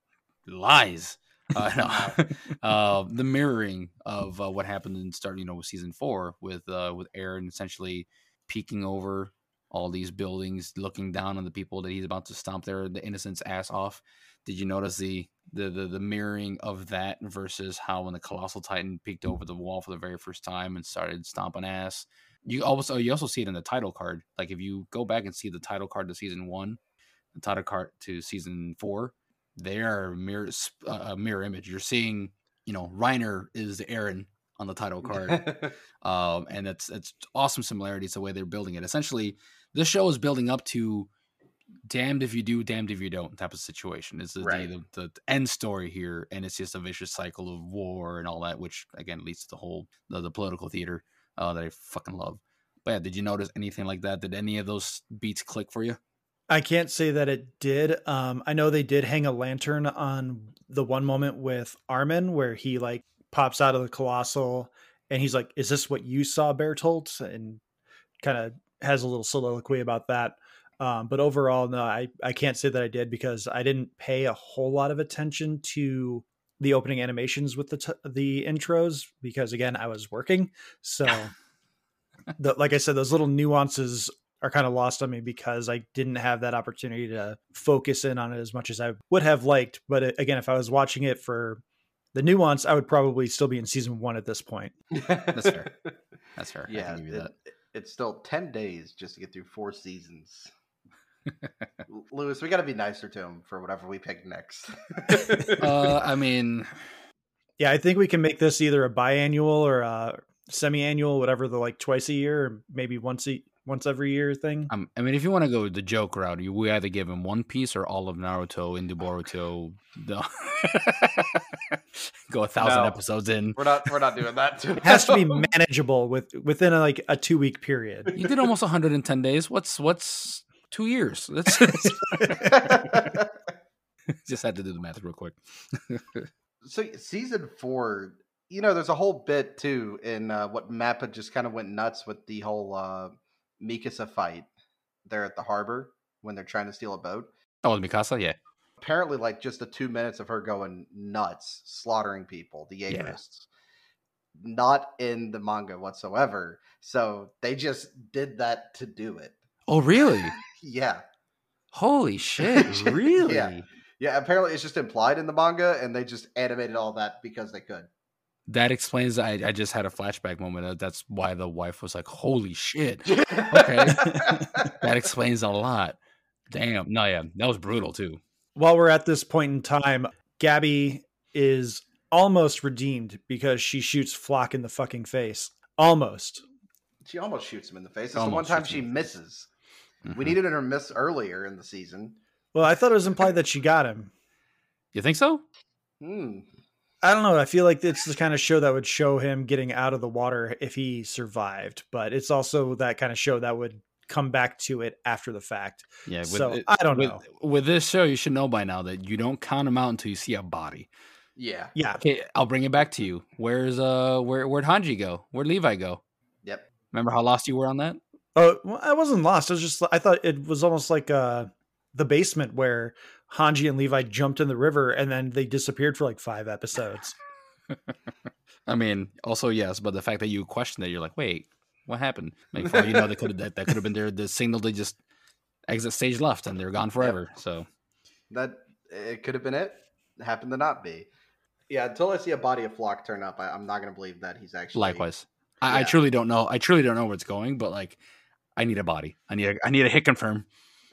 B: lies. <laughs> Uh, no. <laughs> uh, the mirroring of uh, what happened in start, you know, with season four with uh, with Eren essentially peeking over all these buildings, looking down on the people that he's about to stomp their the innocent's ass off. Did you notice the the the, the mirroring of that versus how when the colossal titan peeked over the wall for the very first time and started stomping ass? You also you also see it in the title card. Like if you go back and see the title card to season one, the title card to season four, they are mirror uh, a mirror image. You're seeing, you know, Reiner is Eren on the title card, <laughs> um, and it's it's awesome similarities the way they're building it. Essentially, this show is building up to damned if you do, damned if you don't type of situation. It's the,
C: Right.
B: the, the, the end story here, and it's just a vicious cycle of war and all that, which again leads to the whole the, the political theater uh, that I fucking love. But yeah, did you notice anything like that? Did any of those beats click for you?
A: I can't say that it did. Um, I know they did hang a lantern on the one moment with Armin where he like pops out of the colossal and he's like, "Is this what you saw, Bertolt?" And kind of has a little soliloquy about that. Um, but overall, no, I I can't say that I did because I didn't pay a whole lot of attention to the opening animations with the t- the intros because again I was working. So, <laughs> the, like I said, those little nuances are kind of lost on me because I didn't have that opportunity to focus in on it as much as I would have liked. But it, again, if I was watching it for the nuance, I would probably still be in season one at this point. <laughs>
B: That's fair. <laughs> That's fair. I
C: yeah,
B: can give you
C: it-
B: that.
C: It's still 10 days just to get through four seasons. <laughs> L- Lewis, we got to be nicer to him for whatever we pick next. <laughs>
B: Uh, I mean,
A: Yeah, I think we can make this either a biannual or a semi-annual, whatever the like twice a year, or maybe once a once every year thing.
B: um, I mean, if you want to go the joke route, you we either give him One Piece or all of Naruto into Boruto. The <laughs> go a thousand
C: No.
B: episodes in.
C: we're not we're not doing that too.
A: It has to be <laughs> manageable with within a, like a two week period.
B: You did almost 110 days. What's what's two years? That's <laughs> just had to do the math real quick.
C: so season four, you know, there's a whole bit too in uh, what Mappa just kind of went nuts with the whole uh, Mikasa fight there at the harbor when they're trying to steal a boat.
B: Oh, Mikasa, yeah.
C: Apparently, like just the two minutes of her going nuts, slaughtering people, the
B: Yeah.
C: Not in the manga whatsoever. So they just did that to do it.
B: Oh, really? <laughs>
C: Yeah.
B: Holy shit! <laughs> Really?
C: Yeah. Yeah, apparently it's just implied in the manga, and they just animated all that because they could.
B: That explains. I, I just had a flashback moment. That's why the wife was like, "Holy shit!"
C: okay. <laughs>
B: That explains a lot. Damn. No, yeah, that was brutal too.
A: While we're at this point in time, Gabi is almost redeemed because she shoots Floch in the fucking face. Almost.
C: she almost shoots him in the face. It's the one time she
B: him in the face.
C: misses. We
B: Mhm.
C: needed her to miss earlier in the season.
A: Well, I thought it was implied that she got him.
B: You think so?
C: Hmm.
A: I don't know. I feel like it's the kind of show that would show him getting out of the water if he survived, but it's also that kind of show that would come back to it after the fact.
B: Yeah. With,
A: So,
B: it-
A: I don't
B: with,
A: know.
B: With this show, you should know by now that you don't count them out until you see a body.
C: Yeah.
A: Yeah.
B: Okay, I'll bring it back to you. Where's uh, where where'd Hanji go? Where'd Levi go?
C: Yep.
B: Remember how lost you were on that?
A: Oh, well, I wasn't lost. I was just I thought it was almost like uh the basement where Hanji and Levi jumped in the river and then they disappeared for like five episodes. <laughs>
B: I mean, also yes, but the fact that you question it, you're like, wait, what happened? Like, for all you know, they could have that, that could have been their the signal to just exit stage left, and they're gone forever. So
C: That it could have been it. It happened to not be. Yeah, until I see a body of Floch turn up, I, I'm not going to believe that he's actually.
B: likewise, I, I truly don't know. I truly don't know where it's going, but like, I need a body. I need a, I need a hit confirm.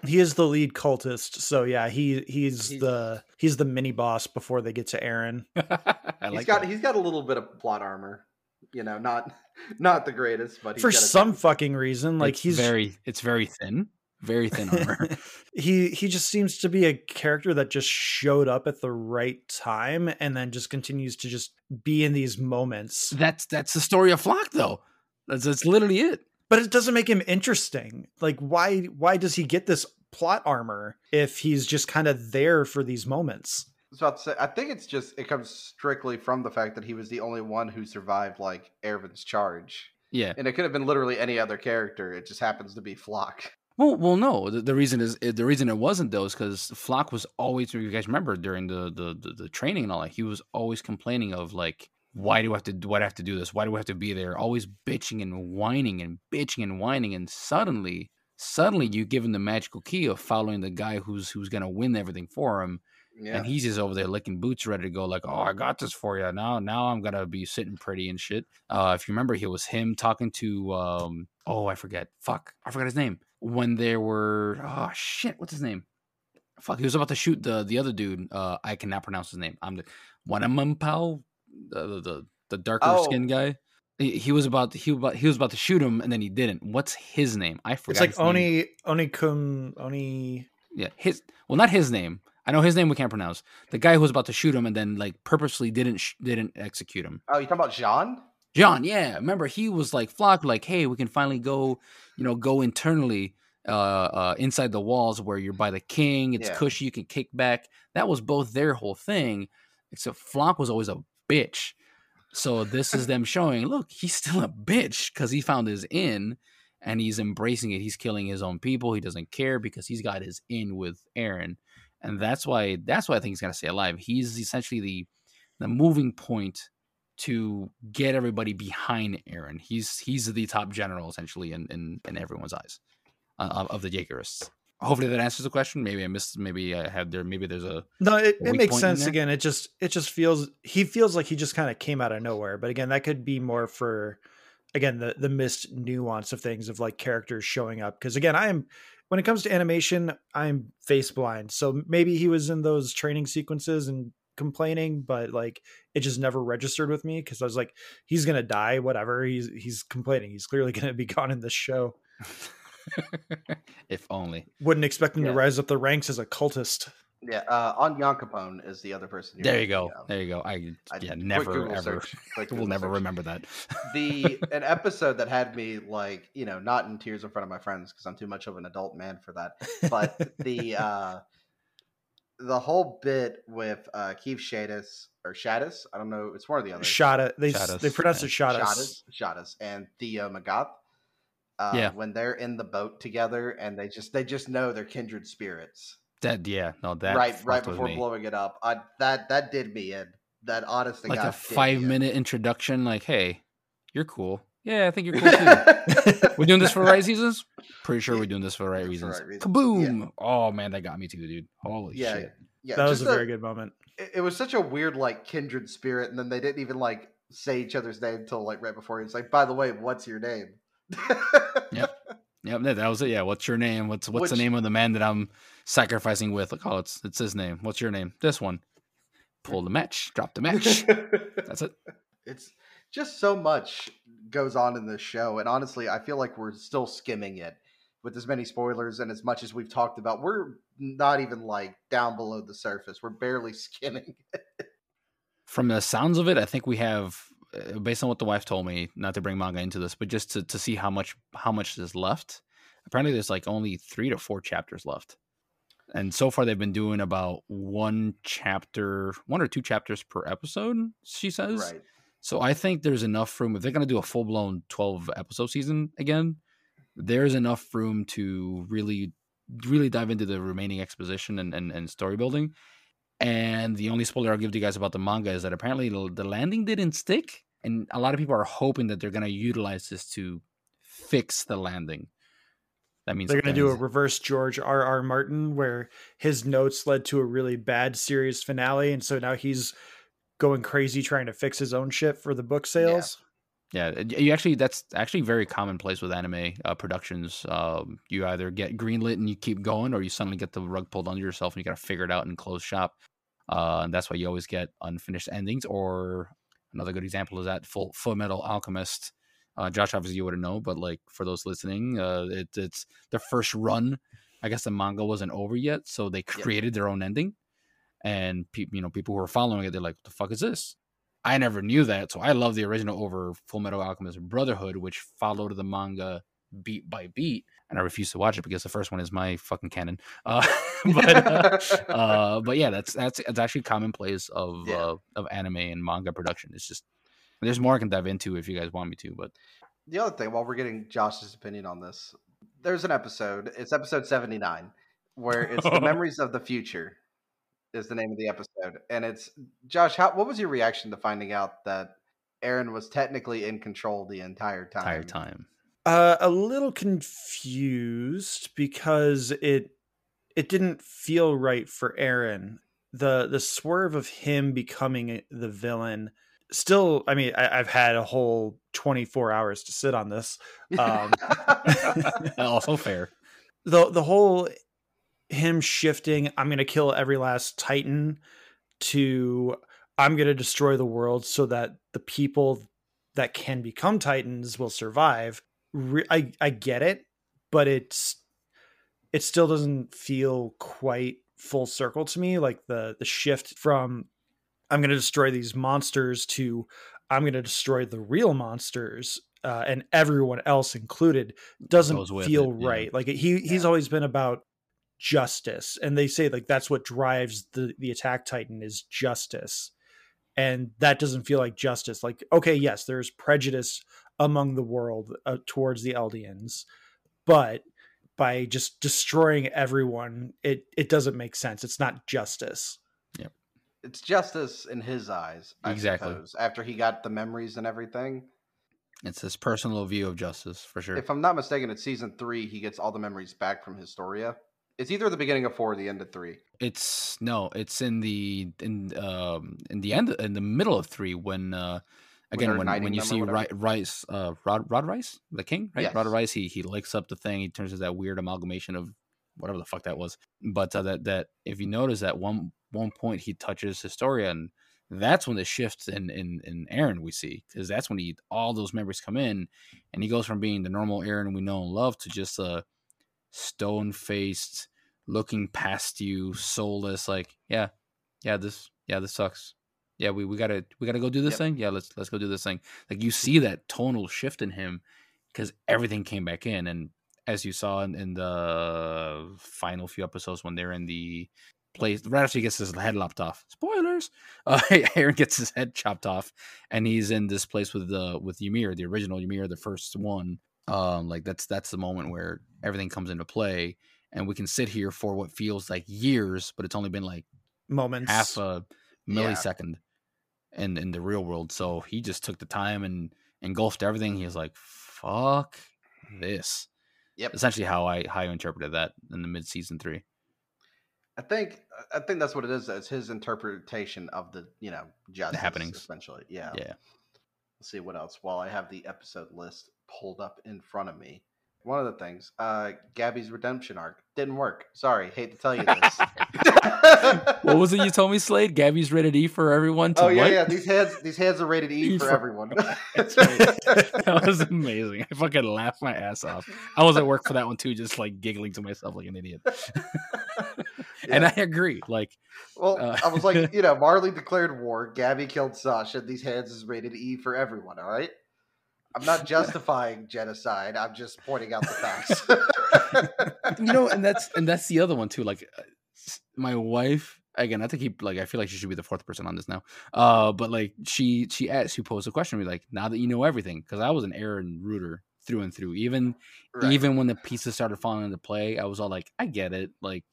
A: He is the lead cultist, so yeah, he he's
C: He's-
A: the he's the mini boss before they get to Eren. <laughs>
B: I
C: He's
B: like
C: got
B: that.
C: he's got a little bit of plot armor. You know, not not the greatest, but he's
A: For
C: got
A: some
C: ton.
A: fucking reason, like
B: It's
A: he's
B: very it's very thin, very thin <laughs> armor.
A: he he just seems to be a character that just showed up at the right time and then just continues to just be in these moments.
B: that's that's the story of Floch, though. That's that's literally it.
A: But it doesn't make him interesting. Like why why does he get this plot armor if he's just kind of there for these moments?
C: I was about to say, I think it's just it comes strictly from the fact that he was the only one who survived like Erwin's charge,
B: Yeah.
C: and it could have been literally any other character. It just happens to be Floch.
B: Well, well, no. The, the reason is eh, the reason it wasn't though is because Floch was always. You guys remember during the, the the the training and all that, he was always complaining of like, why do I have to do? Why do I have to do this? Why do I have to be there? Always bitching and whining and bitching and whining, and suddenly, suddenly, you give him the magical key of following the guy who's who's gonna win everything for him,
C: Yeah,
B: and he's just over there licking boots, ready to go. Like, oh, I got this for you. Now, now I'm gonna be sitting pretty and shit. Uh, if you remember, he was him talking to um, oh, I forget. Fuck, I forgot his name. When there were oh shit, what's his name? Fuck, he was about to shoot the the other dude. Uh, I cannot pronounce his name. I'm the Wanamumpao, the the the, darker
C: Oh.
B: skinned guy. He, he was about to, he about he was about to shoot him and then he didn't. What's his name? I forgot.
A: It's like
B: name.
A: Oni Oni Kun Oni
B: Yeah, his well, not his name. I know his name we can't pronounce. The guy who was about to shoot him and then like purposely didn't sh- didn't execute him.
C: Oh, you talking about Jean?
B: John, yeah, remember he was like Floch, like, hey, we can finally go, you know, go internally, uh, uh, inside the walls where you're by the king. It's
C: Yeah.
B: cushy, you can kick back. That was both their whole thing, except Floch was always a bitch. So this is them showing, look, he's still a bitch because he found his in and he's embracing it. He's killing his own people. He doesn't care because he's got his in with Eren, and that's why that's why I think he's gonna stay alive. He's essentially the the moving point to get everybody behind Eren. He's he's the top general essentially in in, in everyone's eyes uh, of, the Jaegerists. Hopefully that answers the question. Maybe I missed. Maybe I had there. Maybe there's a
A: No, it, it makes sense. Again, it just it just feels he feels like he just kind of came out of nowhere. But again, that could be more for again the the missed nuance of things of like characters showing up. Because again, I am when it comes to animation, I'm face blind. So maybe he was in those training sequences and complaining, but like it just never registered with me because I was like, he's gonna die, whatever. He's he's complaining. He's clearly <laughs> gonna be gone in this show. <laughs> <laughs>
B: if only.
A: Wouldn't expect him to rise up the ranks as a cultist.
C: Yeah, uh, Onyankopon is the other person. you're
B: There you go.
C: of.
B: There you go. I,
C: I-
B: yeah never
C: Google
B: ever
C: search, quick <laughs>
B: will never
C: search.
B: remember that.
C: the <laughs> an episode that had me like you know not in tears in front of my friends because I'm too much of an adult man for that. But the uh the whole bit with uh Keith Shadis or Shadis, I don't know, it's one of the other.
A: Shot it. They
B: Shot
A: they pronounce
B: yeah.
A: it shot us.
C: Shadis, Shadis, and Theo Magath. Uh,
B: Yeah.
C: when they're in the boat together and they just they just know they're kindred spirits.
B: That yeah, no, that
C: right, right before
B: me.
C: blowing it up. I that that did me in. That honest to
B: like
C: God
B: a
C: did me
B: five
C: in.
B: minute introduction. Like, hey, you're cool. Yeah, I think you're cool too. <laughs> we're doing this for the right reasons. Pretty sure we're doing this for the right reasons.
C: right reasons.
B: Kaboom! Oh man, that got me too, dude. Holy
C: yeah,
B: shit!
C: yeah.
A: that was a
C: just
A: very good moment.
C: it, it was such a weird like kindred spirit and then they didn't even like say each other's name until like right before he was like by the way what's your name
B: Yep, that that was it. Yeah, what's your name? What's what's the name of the man that I'm sacrificing with? Like, oh, it's it's his name. What's your name? This one. Pull the match. Drop the match. <laughs> That's it.
C: it's just so much goes on in this show and honestly i feel like we're still skimming it with as many spoilers and as much as we've talked about we're not even like down below the surface we're barely <laughs> skimming
B: From the sounds of it, I think we have, Uh, based on what the wife told me, not to bring manga into this, but just to, to see how much how much is left. Apparently, there's like only three to four chapters left, and so far they've been doing about one chapter, one or two chapters per episode. She says.
C: right
B: So I think there's enough room if they're going to do a full blown 12 episode season again. There's enough room to really, really dive into the remaining exposition and, and, and story building. And the only spoiler I'll give to you guys about the manga is that apparently the the landing didn't stick, and a lot of people are hoping that they're going to utilize this to fix the landing. That means
A: They're going to do a reverse George R. R. Martin, where his notes led to a really bad series finale, and so now he's going crazy trying to fix his own shit for the book sales.
B: Yeah, it- you actually that's actually very commonplace with anime uh, productions. Um, you either get greenlit and you keep going, or you suddenly get the rug pulled under yourself and you got to figure it out and close shop. Uh, and that's why you always get unfinished endings. Or another good example is that Full Full Metal Alchemist. Uh, Josh, obviously, you wouldn't know, but like for those listening, uh, it, it's the first run. I guess the manga wasn't over yet, so they created their own ending. And pe- you know, people who are following it, they're like, "What the fuck is this?" I never knew that, so I love the original over Full Metal Alchemist Brotherhood, which followed the manga beat by beat, and I refuse to watch it because the first one is my fucking canon. Uh, <laughs> <laughs> but uh, uh, but yeah, that's that's it's actually commonplace of
C: Yeah.
B: uh, of anime and manga production. It's just there's more I can dive into if you guys want me to, but
C: the other thing, while we're getting Josh's opinion on this, there's an episode. It's episode 79, where <laughs> it's the memories of the future is the name of the episode, and it's Josh. How what was your reaction to finding out that Eren was technically in control the entire time?
B: entire time.
A: Uh, a little confused because it it didn't feel right for Eren. The the swerve of him becoming the villain. Still, I mean, I, I've had a whole twenty four hours to sit on this. Um, <laughs>
B: also fair.
A: the the whole him shifting i'm going to kill every last titan to i'm going to destroy the world so that the people that can become titans will survive Re- i i get it but it's it still doesn't feel quite full circle to me like the the shift from i'm going to destroy these monsters to i'm going to destroy the real monsters uh, and everyone else included doesn't feel
B: it, yeah.
A: right. Like he he's always been about justice and they say like that's what drives the the attack titan is justice and that doesn't feel like justice. Like okay yes there's prejudice among the world uh, towards the eldians but by just destroying everyone it it doesn't make sense it's not justice
C: it's justice in his eyes. I
B: Exactly.
C: suppose, after he got the memories and everything.
B: It's his personal view of justice for sure.
C: If I'm not mistaken, it's season three. He gets all the memories back from Historia. It's either the beginning of four or the end of three.
B: It's no, it's in the in um in the end in the middle of three when uh again when when you see? Reiss uh Rod Rod Reiss the king right? Rod Reiss he he licks up the thing he turns into that weird amalgamation of whatever the fuck that was. But uh, that that if you notice at one one point he touches Historia and that's when the shift in in in Eren we see because that's when he all those memories come in and he goes from being the normal Eren we know and love to just a stone faced looking past you soulless like yeah yeah this yeah this sucks yeah we, we gotta we gotta go do this
C: Yep.
B: thing? Yeah let's let's go do this thing. Like you see that tonal shift in him because everything came back in and as you saw in, in the final few episodes when they're in the place right after he gets his head lopped off. Spoilers! <laughs> Uh, <laughs> Eren gets his head chopped off and he's in this place with the with ymir the original ymir the first one. Um like that's that's the moment where everything comes into play and we can sit here for what feels like years but it's only been like
A: moments.
B: half a
C: Yeah.
B: In in the real world. So he just took the time and engulfed everything. He was like, "Fuck this."
C: Yep.
B: Essentially, how I how I interpreted that in the mid season three.
C: I think I think that's what it is. It's his interpretation of the you know justice
B: happenings.
C: essentially. Yeah.
B: Yeah.
C: Let's see what else. While I have the episode list pulled up in front of me, one of the things, uh, Gabi's redemption arc didn't work. Sorry, hate to tell you this. <laughs>
B: what was it you told me, Slade? Gabi's rated E for everyone. To
C: oh yeah,
B: what?
C: yeah. These heads, these heads are rated E,
B: E
C: for,
B: for-
C: everyone. <laughs>
B: That was amazing. I fucking laughed my ass off. I was at work for that one too, just like giggling to myself like an idiot. <laughs> And I agree. Like,
C: Well,
B: Uh,
C: I was like, <laughs> you know, Marley declared war. Gabi killed Sasha. These heads is rated E for everyone. All right. I'm not justifying genocide. I'm just pointing out the facts.
B: you know, and that's and that's the other one too. Like, my wife again. I think he like. I feel like she should be the fourth person on this now. Uh, but like she she asked, she posed a question. to Me like, now that you know everything, because I was an Eren Rooter through and through. Even
C: Right.
B: even when the pieces started falling into play, I was all like, I get it. Like,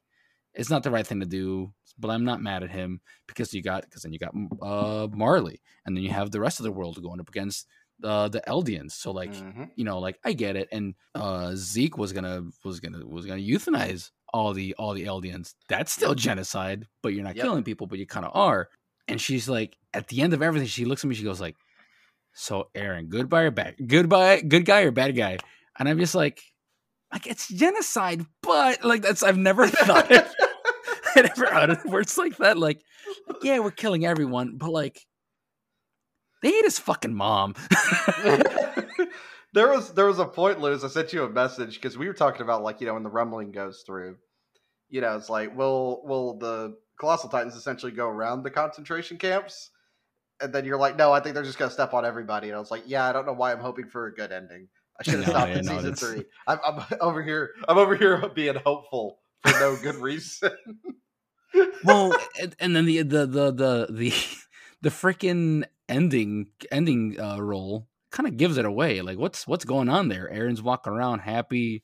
B: it's not the right thing to do, but I'm not mad at him because you got because then you got uh Marley, and then you have the rest of the world going up against uh, the Eldians. So like
C: Mhm.
B: you know, like I get it. And uh Zeke was gonna was gonna was gonna euthanize all the all the Eldians. That's still genocide, but you're not
C: Yep.
B: killing people, but you kind of are. And she's like, at the end of everything, she looks at me, she goes like, "So Eren, goodbye or bad? Goodbye, good guy or bad guy?" And I'm just like, like it's genocide, but like that's I've never <laughs> thought it. <laughs> I never uttered <laughs> words like that. Like, like, yeah, we're killing everyone, but like, they ate his fucking mom.
C: There was there was a point, Liz. I sent you a message because we were talking about like you know when the rumbling goes through, you know, it's like will will the colossal titans essentially go around the concentration camps, and then you're like, no, I think they're just gonna step on everybody. And I was like, yeah, I don't know why I'm hoping for a good ending. I should have <laughs>
B: No,
C: stopped in season three. I'm, I'm <laughs> over here. I'm over here <laughs> being hopeful for no good reason.
B: well, and, and then the the the the the the freaking ending ending uh, role kind of gives it away. Like, what's what's going on there? Eren's walking around happy.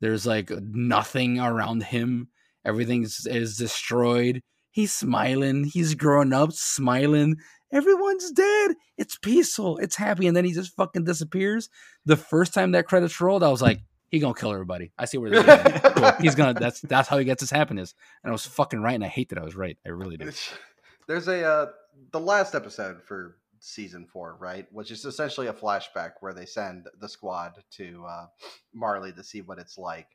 B: There's like nothing around him. Everything's is destroyed. He's smiling. He's growing up, smiling. Everyone's dead. It's peaceful. It's happy. And then he just fucking disappears. The first time that credits rolled, I was like, he gonna kill everybody. I see where this is going. Cool. <laughs> He's gonna. That's that's how he gets his happiness. And I was fucking right, and I hate that I was right. I really do.
C: There's a uh, the last episode for season four, right, which is essentially a flashback where they send the squad to uh, Marley to see what it's like.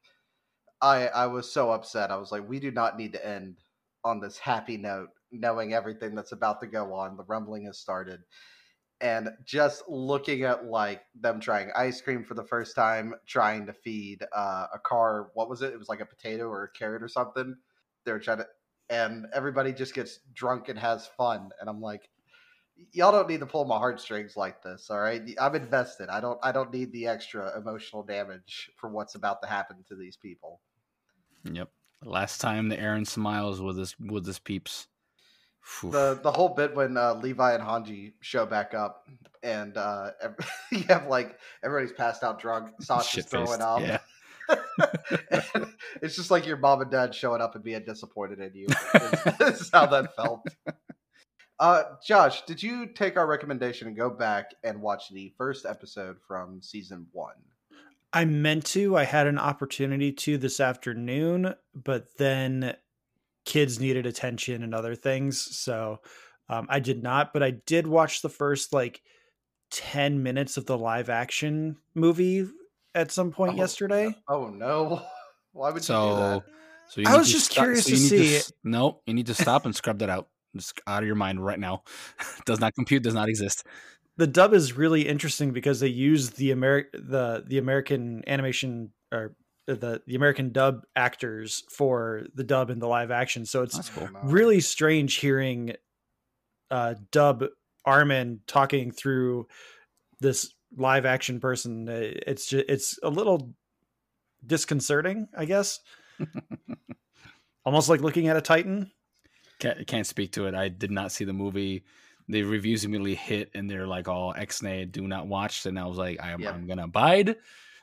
C: I I was so upset. I was like, we do not need to end on this happy note, knowing everything that's about to go on. The rumbling has started. And just looking at like them trying ice cream for the first time, trying to feed uh, a car. What was it? It was like a potato or a carrot or something. They were trying to and everybody just gets drunk and has fun and i'm like y'all don't need to pull my heartstrings like this all right i'm invested i don't i don't need the extra emotional damage for what's about to happen to these people
B: Yep. Last time the Eren smiles with his with his peeps. Phew.
C: the the whole bit when uh, levi and hanji show back up and uh <laughs> you have like everybody's passed out drunk sasha's throwing up
B: Yeah. <laughs>
C: It's just like your mom and dad showing up and being disappointed in you. <laughs> this is how that felt. Uh, Josh, did you take our recommendation and go back and watch the first episode from season one?
A: I meant to. I had an opportunity to this afternoon, but then kids needed attention and other things, so um, I did not. But I did watch the first like ten minutes of the live action movie at some point
C: Oh,
A: yesterday.
C: Oh no! <laughs> Why would you do
B: So,
C: that?
B: so you
A: I was just
B: stop-
A: curious
B: so
A: to
B: you need
A: see-
B: s- no, you need to stop and scrub that out. Just out of your mind right now. <laughs> does not compute. Does not exist.
A: The dub is really interesting because they use the Ameri- the the American animation or the the American dub actors for the dub and the live action. So it's
B: cool.
A: Really strange hearing uh dub armin talking through this live action person Uh, it's just it's a little disconcerting i guess <laughs> almost like looking at a titan
B: Can't, can't speak to it. I did not see the movie. The reviews immediately hit, and they're like all X-nay, do not watch. And I was like, I'm,
C: Yep.
B: I'm gonna abide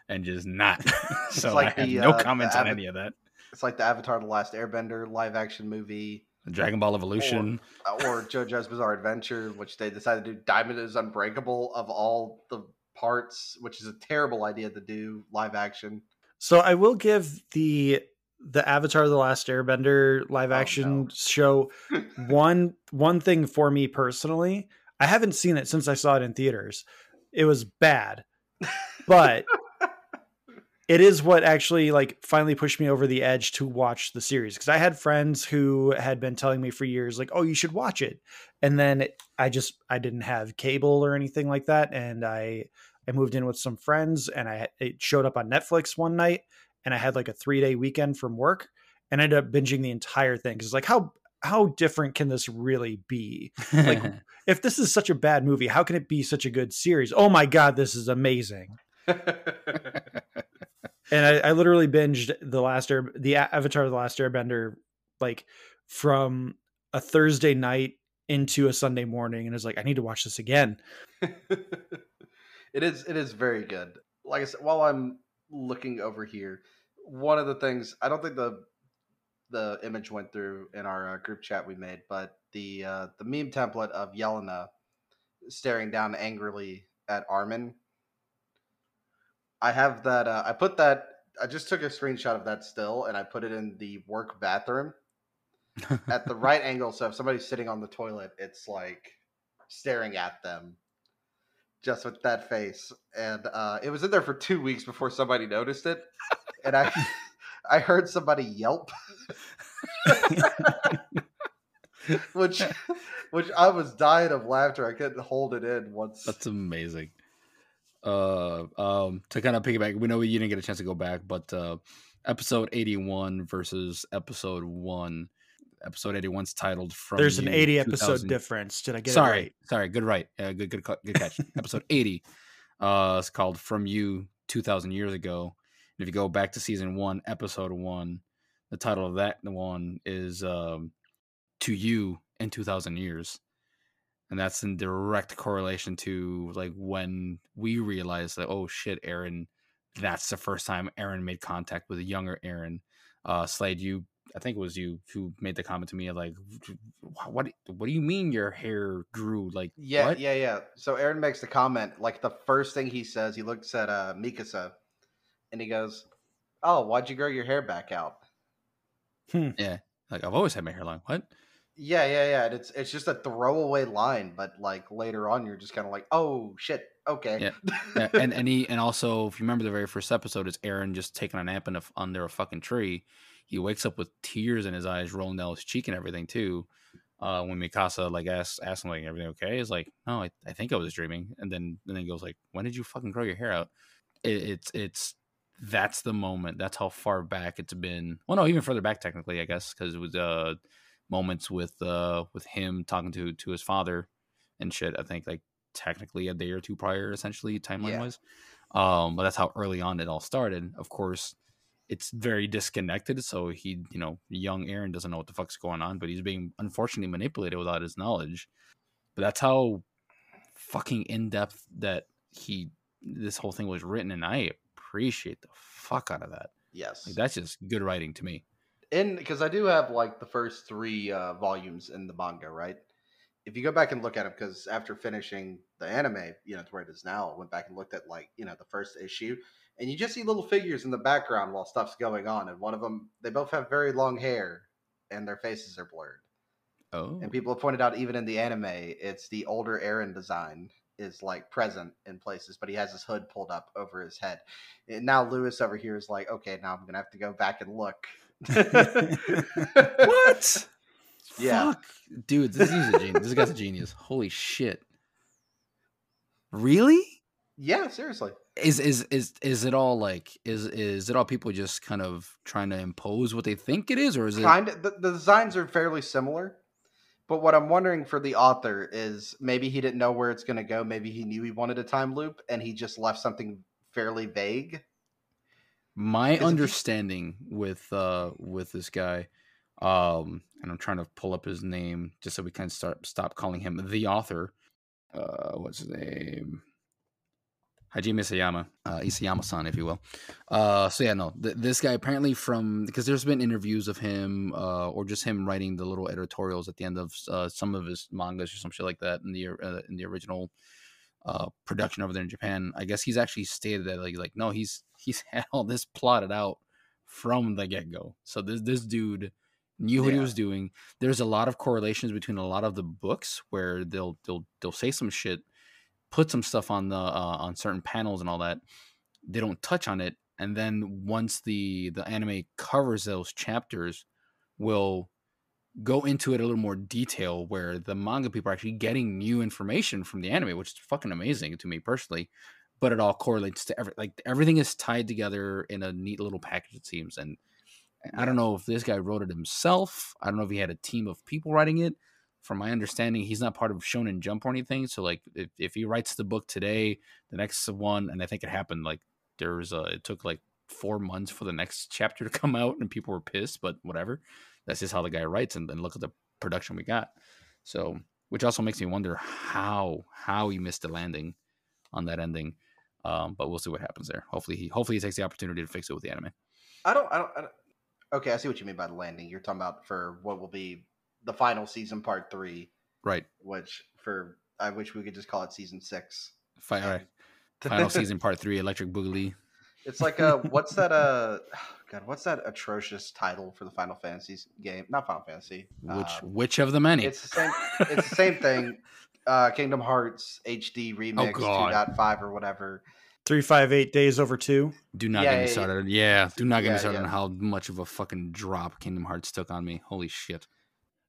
B: and just not. <laughs> so
C: like
B: I have
C: the,
B: no
C: uh,
B: comments on
C: Ava-
B: any of that.
C: It's like the Avatar: The Last Airbender live action movie,
B: Dragon Ball Evolution.
C: uh, or JoJo's Bizarre Adventure, which they decided to do Diamond is Unbreakable of all the parts, which is a terrible idea to do live action.
A: so i will give the the avatar the last airbender live
C: Oh,
A: action
C: no.
A: show <laughs> one one thing for me personally i haven't seen it since i saw it in theaters it was bad but <laughs> it is what actually like finally pushed me over the edge to watch the series because i had friends who had been telling me for years like oh you should watch it and then i just i didn't have cable or anything like that and i i moved in with some friends and i it showed up on netflix one night and i had like a three day weekend from work and I ended up binging the entire thing because it's like how how different can this really be like, <laughs> if this is such a bad movie how can it be such a good series oh my god this is amazing <laughs> and I, I literally binged the last Air, the Avatar: The Last Airbender like from a Thursday night into a Sunday morning, and was like, I need to watch this again. <laughs>
C: it is it is very good. Like I said, while I'm looking over here, one of the things I don't think the the image went through in our uh, group chat we made, but the uh, the meme template of Yelena staring down angrily at Armin. I have that. Uh, I put that. I just took a screenshot of that still, and I put it in the work bathroom at the right <laughs> angle. So if somebody's sitting on the toilet, it's like staring at them, just with that face. And uh, it was in there for two weeks before somebody noticed it, and I, <laughs> I heard somebody yelp, <laughs> which, which I was dying of laughter. I couldn't hold it in once.
B: That's amazing. uh, um, to kind of piggyback, we know you didn't get a chance to go back, but uh, episode 81 versus episode one. Episode 81's titled "From."
A: There's an 80 episode difference. Did I get
B: sorry,
A: it right?
B: sorry, good right, uh, good good good catch. <laughs> episode 80, uh, it's called "From You" 2,000 years ago. If you go back to season one, episode one, the title of that one is um, "To You in 2,000 Years." and that's in direct correlation to like when we realized that oh shit Eren that's the first time Eren made contact with a younger Eren uh slade you i think it was you who made the comment to me like what what do you mean your hair grew like
C: Yeah,
B: what?
C: yeah, yeah. So Eren makes the comment, like the first thing he says, he looks at uh, Mikasa, and he goes, "Oh, why'd you grow your hair back out?"
B: yeah. Like i've always had my hair long what?
C: Yeah, yeah, yeah. And it's it's just a throwaway line, but like later on, you're just kind of like, "Oh shit, okay."
B: Yeah. <laughs> Yeah, and and he and also if you remember the very first episode it's Eren just taking a nap in a, under a fucking tree. He wakes up with tears in his eyes rolling down his cheek and everything too. Uh when mikasa like asks asks him like everything okay? He's like no i, I think i was dreaming. And then and then he goes like when did you fucking grow your hair out? It, it's it's that's the moment that's how far back it's been well no even further back technically i guess because it was uh moments with uh with him talking to to his father and shit i think like technically a day or two prior, essentially timeline
C: Yeah.
B: wise. Um, but that's how early on it all started. Of course, it's very disconnected. So he, you know, young Eren doesn't know what the fuck's going on, but he's being unfortunately manipulated without his knowledge. But that's how fucking in depth that he this whole thing was written, and I appreciate the fuck out of that.
C: Yes.
B: Like that's just good writing to me.
C: in because I do have like the first three uh, volumes in the manga, right? If you go back and look at them, because after finishing the anime, you know, to where it is now, I went back and looked at like you know the first issue, and you just see little figures in the background while stuff's going on, and one of them, they both have very long hair, and their faces are blurred.
B: Oh,
C: And people have pointed out, even in the anime, it's the older Eren design is like present in places, but he has his hood pulled up over his head. And now Lewis over here is like, okay, now I'm gonna have to go back and look. <laughs>
B: what? <laughs>
C: Yeah.
B: Fuck. Dude, this is a genius. This guy's a genius. Holy shit. Really?
C: Yeah, seriously.
B: Is is is is it all like is is it all people just kind of trying to impose what they think it is, or is it
C: Kind of. The, the designs are fairly similar, but what I'm wondering for the author is maybe he didn't know where it's going to go. Maybe he knew he wanted a time loop, and he just left something fairly vague.
B: my understanding with uh with this guy um and i'm trying to pull up his name just so we can start stop calling him the author uh what's his name Hajime Isayama, uh, Isayama-san, if you will. Uh, so yeah, no, th- this guy apparently from because there's been interviews of him, uh, or just him writing the little editorials at the end of uh, some of his mangas or some shit like that in the uh, in the original uh, production over there in Japan. I guess he's actually stated that like like no, he's he's <laughs> had all this plotted out from the get go. So this this dude knew what he was doing. There's a lot of correlations between a lot of the books where they'll they'll they'll say some shit, put some stuff on the uh, on certain panels and all that. They don't touch on it, and then once the the anime covers those chapters, will go into it a little more detail where the manga people are actually getting new information from the anime, which is fucking amazing to me personally. But it all correlates to every like everything is tied together in a neat little package. It seems, and I don't know if this guy wrote it himself. I don't know if he had a team of people writing it. From my understanding, he's not part of Shonen Jump or anything. So like, if, if he writes the book today, the next one, and I think it happened like there was a, it took like four months for the next <laughs> chapter to come out, and people were pissed. But whatever, that's just how the guy writes. And then look at the production we got. So, which also makes me wonder how how he missed the landing on that ending. Um, but we'll see what happens there. Hopefully, he hopefully he takes the opportunity to fix it with the anime.
C: I don't, I don't. I don't. Okay, I see what you mean by the landing. You're talking about for what will be the final season, part three,
B: Right.
C: which for I wish we could just call it season six.
B: Fi- all right. <laughs> Final season part three, Electric Boogaloo.
C: It's like uh what's that uh <sighs> God, what's that atrocious title for the Final Fantasy game? Not Final Fantasy.
B: Which
C: um,
B: which of the many?
C: it's the same it's the same thing. <laughs> Uh Kingdom Hearts HD remix
B: God.
C: 2.5 or whatever.
A: 358 days over two.
B: do not
C: yeah,
B: get me
C: yeah,
B: started. Yeah, do not get
C: Yeah,
B: me started
C: yeah.
B: on how much of a fucking drop Kingdom Hearts took on me. Holy shit.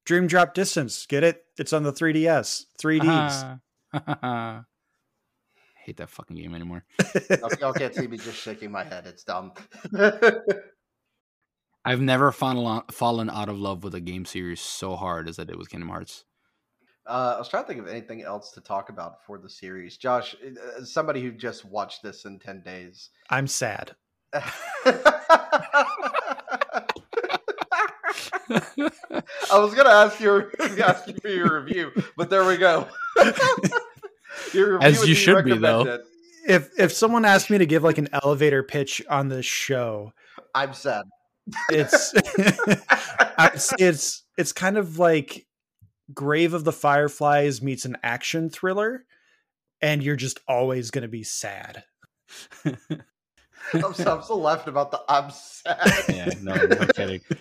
A: Dream Drop Distance. Get it? It's on the 3DS. 3Ds.
B: Ah. hate that fucking game anymore.
C: Y'all, <laughs> y'all can't see me just shaking my head. It's dumb. <laughs>
B: I've never fallen fallen out of love with a game series so hard as I did with Kingdom Hearts.
C: Uh, I was trying to think of anything else to talk about for the series. Josh, uh, as somebody who just watched this in 10 days.
A: I'm sad. <laughs>
C: I was gonna ask you <laughs> ask you for your review, but there we go. <laughs> Your review
B: As you should be, though.
A: If if someone asked me to give like an elevator pitch on this show,
C: I'm sad.
A: it's <laughs> it's it's it's kind of like Grave of the Fireflies meets an action thriller, and you're just always going to be sad.
C: I'm so, I'm so laughing about the I'm sad.
B: yeah, no, I'm kidding. <laughs>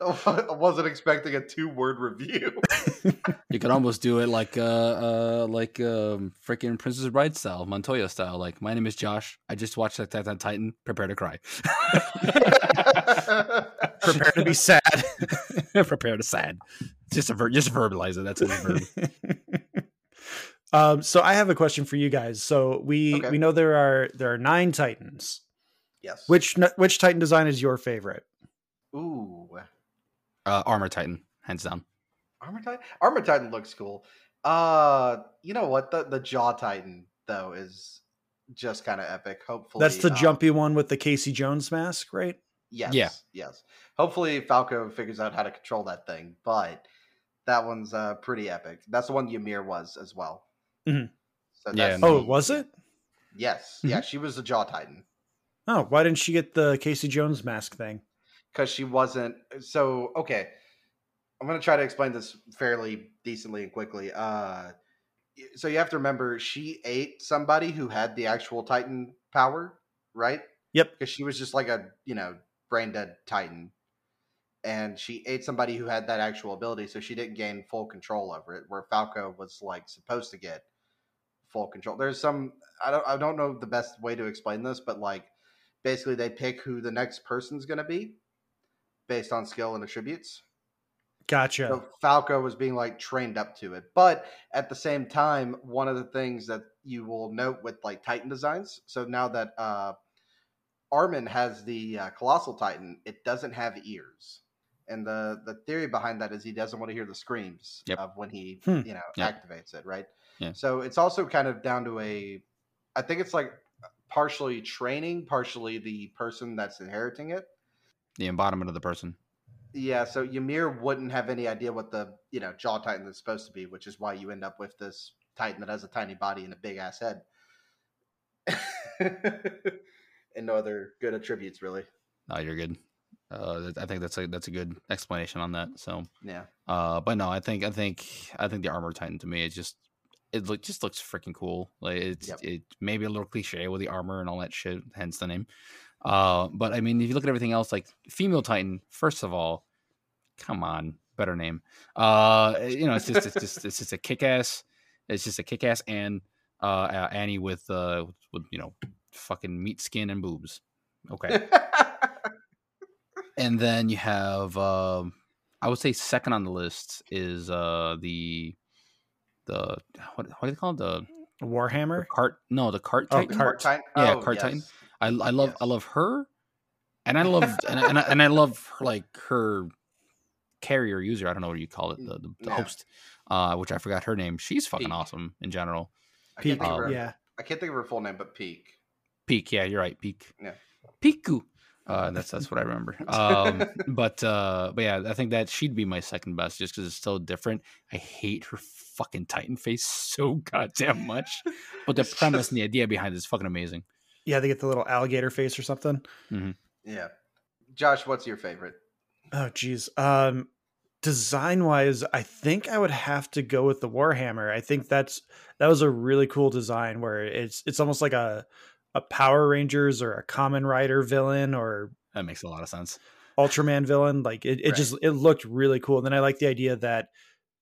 C: I wasn't expecting a two word review. <laughs>
B: You could almost do it like uh uh like um freaking Princess Bride style, Montoya style. Like, my name is Josh. I just watched Attack on Titan. Prepare to cry. <laughs>
A: Prepare to be sad.
B: Prepare to sad. Just a ver- just verbalize it. That's a verb.
A: um, so I have a question for you guys. So we
C: Okay.
A: we know there are there are nine Titans.
C: Yes.
A: Which which Titan design is your favorite?
C: Ooh.
B: Uh, Armor Titan, hands down.
C: Armor Titan? Armor Titan looks cool. Uh you know what? The the Jaw Titan though is just kind of epic. Hopefully
A: That's the
C: um,
A: jumpy one with the Casey Jones mask, right?
C: Yes.
B: Yeah.
C: Yes. Hopefully Falco figures out how to control that thing, but that one's uh pretty epic. That's the one Ymir was as well.
A: Mhm.
C: So
B: Yeah,
C: that's
A: Oh, was it?
C: Yes. Yeah, she was the Jaw Titan.
A: Oh, why didn't she get the Casey Jones mask thing?
C: because she wasn't so okay. I'm going to try to explain this fairly decently and quickly. Uh so you have to remember she ate somebody who had the actual titan power right?
A: Yep.
C: because she was just like a you know brain dead titan. And she ate somebody who had that actual ability so she didn't gain full control over it where falco was like supposed to get full control. There's some i don't i don't know the best way to explain this but like basically they pick who the next person's going to be based on skill and attributes.
A: Gotcha.
C: So Falco was being like trained up to it. But at the same time, one of the things that you will note with like Titan designs, so now that uh Armin has the uh, Colossal Titan, it doesn't have ears. And the the theory behind that is he doesn't want to hear the screams
B: Yep.
C: of when he,
A: Hmm.
C: you know,
B: Yep.
C: activates it, right?
B: Yeah.
C: So it's also kind of down to a I think it's like partially training, partially the person that's inheriting it.
B: The embodiment of the person.
C: Yeah, so Ymir wouldn't have any idea what the you know jaw titan is supposed to be, which is why you end up with this titan that has a tiny body and a big ass head, <laughs> and no other good attributes really.
B: No, you're good. Uh, I think that's a that's a good explanation on that. So,
C: Yeah,
B: uh, but no, I think I think I think the armor titan to me is just it look just looks freaking cool. Like it's
C: Yep.
B: it maybe a little cliche with the armor and all that shit, hence the name. Uh, but I mean, if you look at everything else, like female titan, first of all, come on, better name. Uh, you know, it's just it's just it's just a kick ass. It's just a kick ass and uh, uh Annie with uh with you know fucking meat skin and boobs. Okay. <laughs> and then you have um i would say second on the list is uh the the what, what do they call it the, the
A: Warhammer.
B: cart no the cart
A: Oh,
B: titan
A: cart.
C: Titan.
B: Yeah,
C: oh,
B: Cart Titan. I, I love I love her and i love and, I, and, I, and i love her, like her carrier user i don't know what you call it the, the, the
C: Yeah.
B: host uh which i forgot her name she's fucking
C: Pieck.
B: awesome in general
C: I can't
A: Pieck.
C: think of her.
A: yeah.
C: I can't think of her full name, but Pieck.
B: Pieck, yeah, you're right. Pieck.
C: Yeah.
B: Piku. Uh, that's that's what I remember. Um, <laughs> but uh, but yeah, I think that she'd be my second best just because it's so different. I hate her fucking Titan face <laughs> so goddamn much. But the
C: It's
B: premise
C: just-
B: and the idea behind it is fucking amazing.
A: Yeah, they get the little alligator face or something.
C: Yeah, Josh, what's your favorite?
A: Oh geez. Um design wise, I think I would have to go with the Warhammer. I think that's that was a really cool design where it's it's almost like a a Power Rangers or a Kamen Rider villain or
B: That makes a lot of sense.
A: Ultraman villain. Like it, it
C: Right.
A: just it looked really cool. And then I like the idea that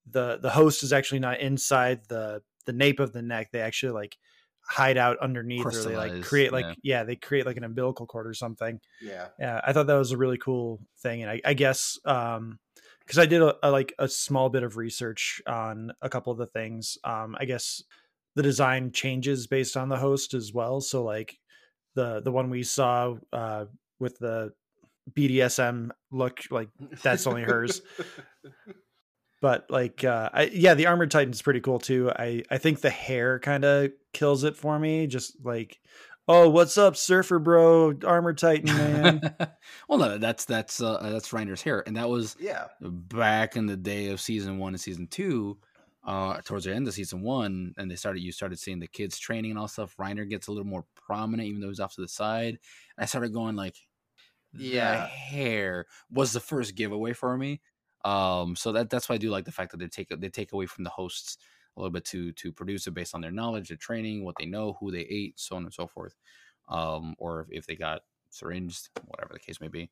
A: the the host is actually not inside the the nape of the neck. They actually like hide out underneath or they like create like
B: yeah.
A: yeah. they create like an umbilical cord or something.
C: Yeah,
A: Yeah, I thought that was a really cool thing, and I, I guess um because I did a, a like a small bit of research on a couple of the things. Um, I guess the design changes based on the host as well. So like the the one we saw uh, with the BDSM look, like that's only hers. <laughs> But like, uh, I, yeah, the armored titan's pretty cool too. I I think the hair kind of kills it for me. Just like, oh, what's up, surfer bro, armored titan man. <laughs>
B: well, no, that's that's uh, that's Reiner's hair, and that was
C: yeah.
B: back in the day of season one and season two. Uh, towards the end of season one, and they started you started seeing the kids training and all stuff. Reiner gets a little more prominent, even though he's off to the side. And I started going like,
C: Yeah.
B: hair was the first giveaway for me. Um, so that that's why I do like the fact that they take they take away from the hosts a little bit to to produce it based on their knowledge, their training, what they know, who they ate, so on and so forth. Um, or if, if they got syringed, whatever the case may be.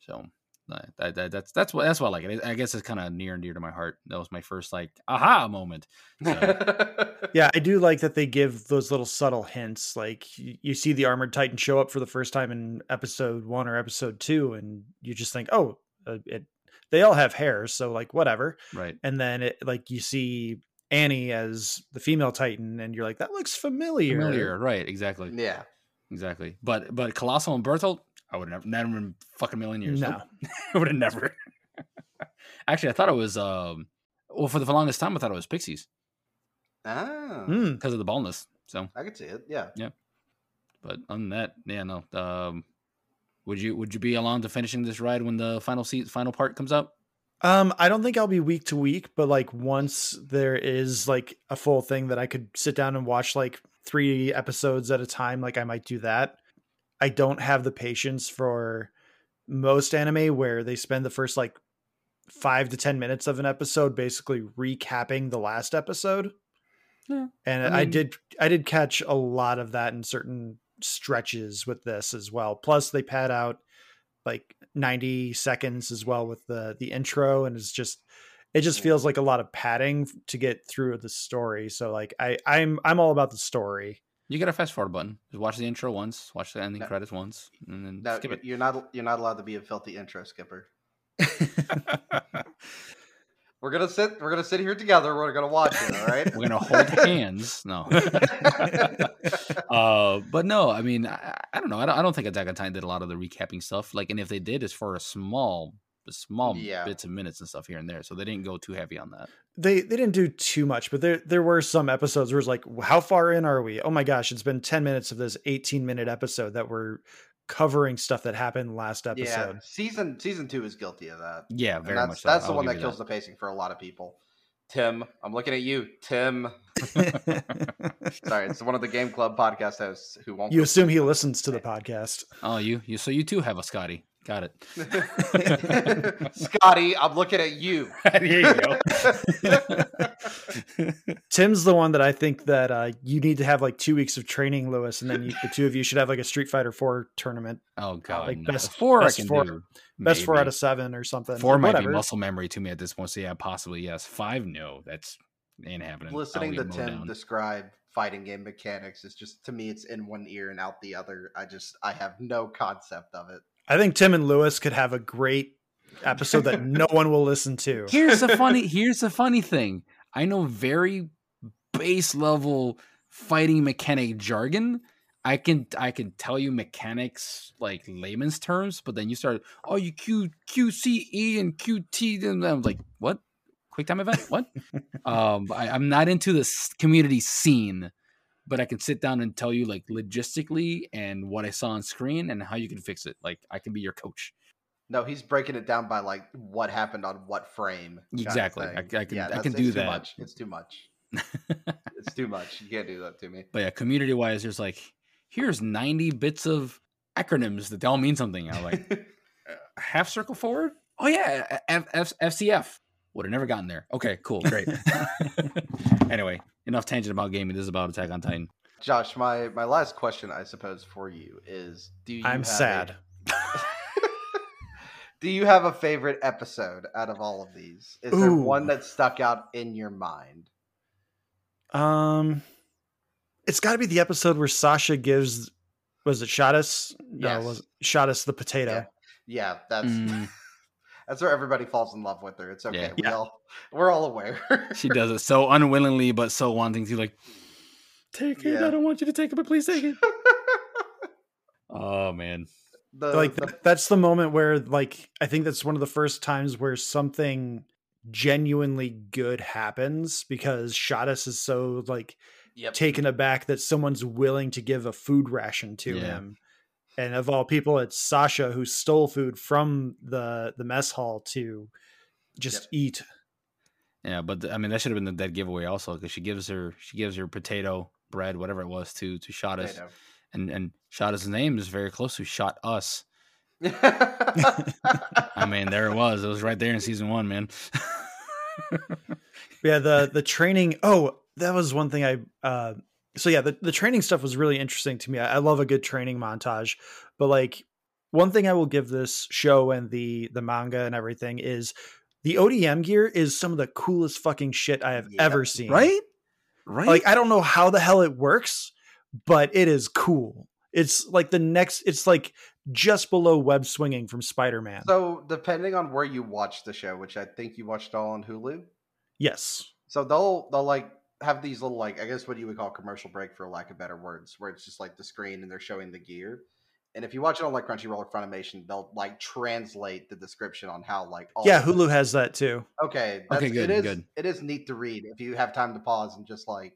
B: So that, that that's that's what that's what I like it. I guess it's kind of near and dear to my heart. That was my first like aha moment. So, <laughs>
A: yeah, I do like that they give those little subtle hints. Like y- you see the armored titan show up for the first time in episode one or episode two, and you just think, oh, uh, it. They all have hair, so like whatever.
B: right.
A: And then it like you see Annie as the female titan, and you're like, that looks familiar.
B: Familiar, right? Exactly,
C: yeah.
B: exactly. But but colossal and Bertolt, I would have never, never in fucking million years.
A: No.
B: Nope. <laughs> I would have never. <laughs> Actually, I thought it was um. Well, for the longest time, I thought it was Pixis
C: Ah,
A: Hmm.
B: because of the baldness. So,
C: I could see it. Yeah. Yeah.
B: But other than that, yeah, no. Um, would you would you be along to finishing this ride when the final seat final part comes up?
A: Um, I don't think I'll be week to week, but like once there is like a full thing that I could sit down and watch like three episodes at a time, like I might do that. I don't have the patience for most anime where they spend the first like five to ten minutes of an episode basically recapping the last episode.
B: Yeah,
A: And
B: I
A: I, did I did catch a lot of that in certain stretches with this as well. Plus they pad out like 90 seconds as well with the the intro and it's just it just feels like a lot of padding to get through the story. So like I I'm I'm all about the story.
B: You get a fast forward button. Just watch the intro once, watch the ending
C: No.
B: credits once, and then
C: No,
B: skip it.
C: you're not. You're not allowed to be a filthy intro skipper. <laughs> We're gonna sit. We're gonna sit here together. We're gonna watch it. All right. <laughs>
B: We're gonna hold hands. No. <laughs> uh, but no, I mean, I, I don't know. I don't, I don't think Attack on Titan did a lot of the recapping stuff. Like, and if they did, it's for a small, small
C: Yeah.
B: bits of minutes and stuff here and there. So they didn't go too heavy on that.
A: they they didn't do too much, but there there were some episodes where it's like, how far in are we? Oh my gosh, it's been 10 minutes of this 18 minute episode that we're covering stuff that happened last
C: yeah.
A: episode.
C: Season season two is guilty of that.
B: Yeah, very
C: that's
B: much. So.
C: that's the
B: I'll
C: one that
B: you
C: kills the pacing for a lot of people. Tim, I'm looking at you, Tim. <laughs> Sorry, it's one of the Game Club podcast hosts who won't.
A: you assume he listens to the podcast.
B: Oh, you, you. So you too have a Scotty. Got it. <laughs>
C: Scotty, I'm looking at you. <laughs>
B: there you go. <laughs>
A: Tim's the one that I think that uh, you need to have like two weeks of training, Lewis, and then you, the two of you should have like a Street Fighter Four tournament,
B: Oh god,
A: like
B: no.
A: best-
B: four
A: best
B: I can
A: four-
B: do.
A: best four out of seven or something.
B: Four
A: or
B: might
A: whatever.
B: be muscle memory to me at this point. So yeah, possibly yes. Five, no, that's ain't happening. I'll
C: Listening to Tim
B: down.
C: describe fighting game mechanics is just to me, it's in one ear and out the other. I just I have no concept of it.
A: I think Tim and Lewis could have a great episode that no one will listen to. <laughs>
B: Here's the funny. Here's the funny thing. I know very base level fighting mechanic jargon. I can I can tell you mechanics like layman's terms, but then you start oh you Q Q C E and Q T and I'm like what quick time event what <laughs> um I, I'm not into this community scene, but I can sit down and tell you like logistically and what I saw on screen and how you can fix it. Like I can be your coach.
C: No, he's breaking it down by like what happened on what frame.
B: Exactly. I- I can- I
C: that's-
B: can
C: it's
B: do
C: too
B: that.
C: Much. It's too much. It's too much. You can't do that to me.
B: But yeah, community wise, there's like, here's 90 bits of acronyms that they all mean something. I'm like, <laughs> half circle forward? Oh, yeah, F- F- FCF. Would have never gotten there. Okay, cool, great. <laughs> <laughs> anyway, enough tangent about gaming. This is about Attack on Titan.
C: Josh, my my last question, I suppose, for you is: Do you?
A: I'm
C: have a-
A: sad. <laughs>
C: do you have a favorite episode out of all of these? Is there one that stuck out in your mind?
A: Um, it's got to be the episode where Sasha gives. Was it Shadis? No,
C: Yes.
A: it was Shadis the potato.
C: Yeah. Yeah, that's
B: Mm,
C: that's where everybody falls in love with her. It's okay.
B: Yeah.
C: We
A: Yeah.
C: all we're all aware.
B: she does it so unwillingly, but so wanting to. Like, Take it.
C: Yeah.
B: I don't want you to take it, but please take it. <laughs> oh man.
C: the,
A: like
C: the-
A: that's the moment where like I think that's one of the first times where something genuinely good happens because Shadis is so like
C: yep.
A: taken aback that someone's willing to give a food ration to
B: Yeah.
A: him. And of all people, it's Sasha who stole food from the the mess hall to just
C: Yep.
A: eat.
B: Yeah, but I mean that should have been the dead giveaway also because she gives her she gives her potato bread whatever it was to to Shottis
C: Potato.
B: and and Shottis' name is very close to Shot Us.
C: I <laughs>
B: I mean there it was it was right there in season one man.
A: Yeah, the <laughs> the training. Oh, that was one thing I. uh So yeah, the the training stuff was really interesting to me. I, I love a good training montage, but like one thing I will give this show and the the manga and everything is the ODM gear is some of the coolest fucking shit I have
C: Yeah.
A: ever seen.
B: right, right.
A: Like I don't know how the hell it works, but it is cool. It's like the next. It's like just below web swinging from Spider Man.
C: so depending on where you watch the show, which I think you watched all on Hulu,
A: yes.
C: so they'll they'll like have these little like I guess what you would call commercial break for lack of better words, where it's just like the screen and they're showing the gear. And if you watch it on like Crunchyroll or Funimation, they'll like translate the description on how like all
A: Yeah, Hulu has that too.
C: Okay, that's,
B: good,
C: It is
B: good.
C: it is neat to read if you have time to pause and just like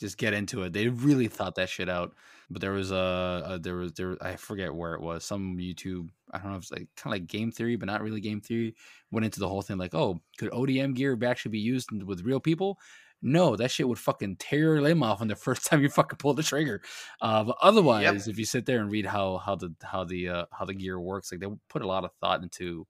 B: just get into it. They really thought that shit out. But there was a, a there was there I forget where it was. Some YouTube I don't know if it's like kind of like game theory, but not really game theory. Went into the whole thing like, oh, could ODM gear actually be used with real people? No, that shit would fucking tear your limb off on the first <laughs> time you fucking pull the trigger. Uh, but otherwise, if you sit there and read how how the how the uh, how the gear works, like they put a lot of thought into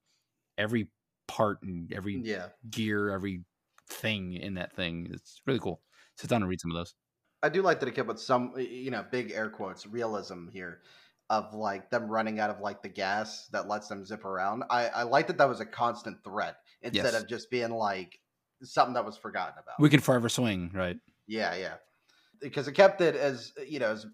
B: every part and every
C: yeah.
B: gear, every thing in that thing. It's really cool. Sit down and read some of those.
C: I do like that it came with some, you know, big air quotes, realism here of like them running out of like the gas that lets them zip around. I, I like that that was a constant threat instead
B: Yes.
C: of just being like something that was forgotten about.
B: We can forever swing, right?
C: yeah, yeah. Because it kept it as, you know, as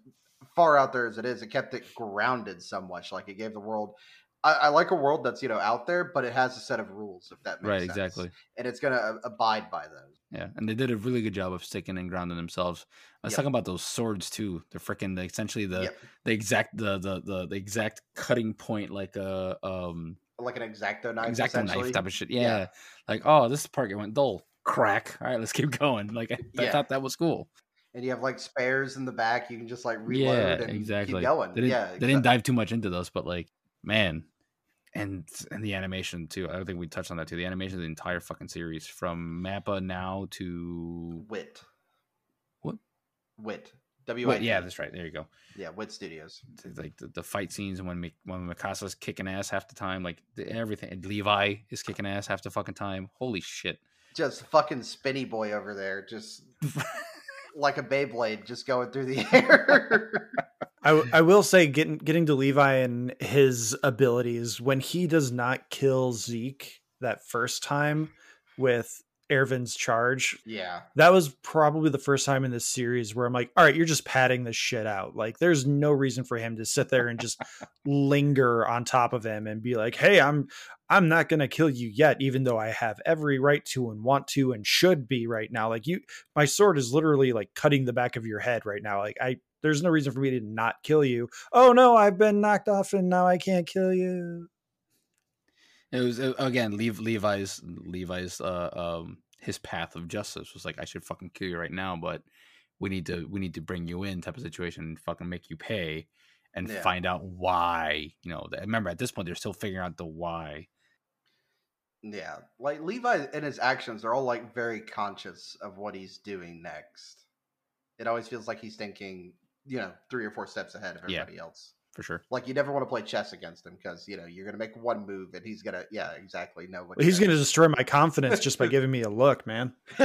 C: far out there as it is, it kept it grounded so much. Like it gave the world. I, I like a world that's, you know, out there, but it has a set of rules, if that makes sense.
B: Right,
C: sense.
B: exactly.
C: And it's going to abide by those.
B: Yeah, and they did a really good job of sticking and grounding themselves. Let's
C: Yep.
B: talk about those swords too. They're freaking essentially the
C: Yep.
B: the exact the, the the the exact cutting point, like a um
C: Like an exacto knife.
B: exacto knife type of shit.
C: Yeah.
B: Yeah. like oh, this part went dull. Crack. All right, let's keep <laughs> going. Like I, I thought that was cool.
C: and you have like spares in the back. You can just like reload
B: yeah,
C: and
B: exactly.
C: keep going.
B: They didn't,
C: yeah,
B: they didn't dive too much into those, but like man, and and the animation too. I don't think we touched on that too. The animation of the entire fucking series from Mappa now to
C: Wit.
B: What?
C: Wit. W.
B: Wait, yeah, that's right. There you go.
C: yeah. Wit Studios.
B: It's like the, the fight scenes when Mi- when Mikasa's kicking ass half the time, like the, everything. And Levi is kicking ass half the fucking time. Holy shit!
C: Just fucking spinny boy over there, just <laughs> like a Beyblade, just going through the air. <laughs>
A: I, I will say getting getting to Levi and his abilities when he does not kill Zeke that first time with Erwin's charge.
C: yeah.
A: That was probably the first time in this series where I'm like, all right, you're just padding this shit out. Like, there's no reason for him to sit there and just <laughs> linger on top of him and be like, hey, I'm I'm not gonna kill you yet, even though I have every right to and want to and should be right now. Like you my sword is literally like cutting the back of your head right now. Like I there's no reason for me to not kill you. Oh no, I've been knocked off and now I can't kill you.
B: It was uh, again Lev- Levi's Levi's uh, um his path of justice was like I should fucking kill you right now, but we need to we need to bring you in type of situation and fucking make you pay and
C: Yeah.
B: find out why. You know, remember at this point they're still figuring out the why.
C: Yeah. Like Levi and his actions are all like very conscious of what he's doing next. It always feels like he's thinking, you know, three or four steps ahead of
B: Yeah.
C: everybody else.
B: For sure.
C: Like you never want to play chess against him because you know you're gonna make one move and he's gonna yeah exactly know what
A: Well, he's gonna destroy my confidence just by <laughs> giving me a look, man. <laughs>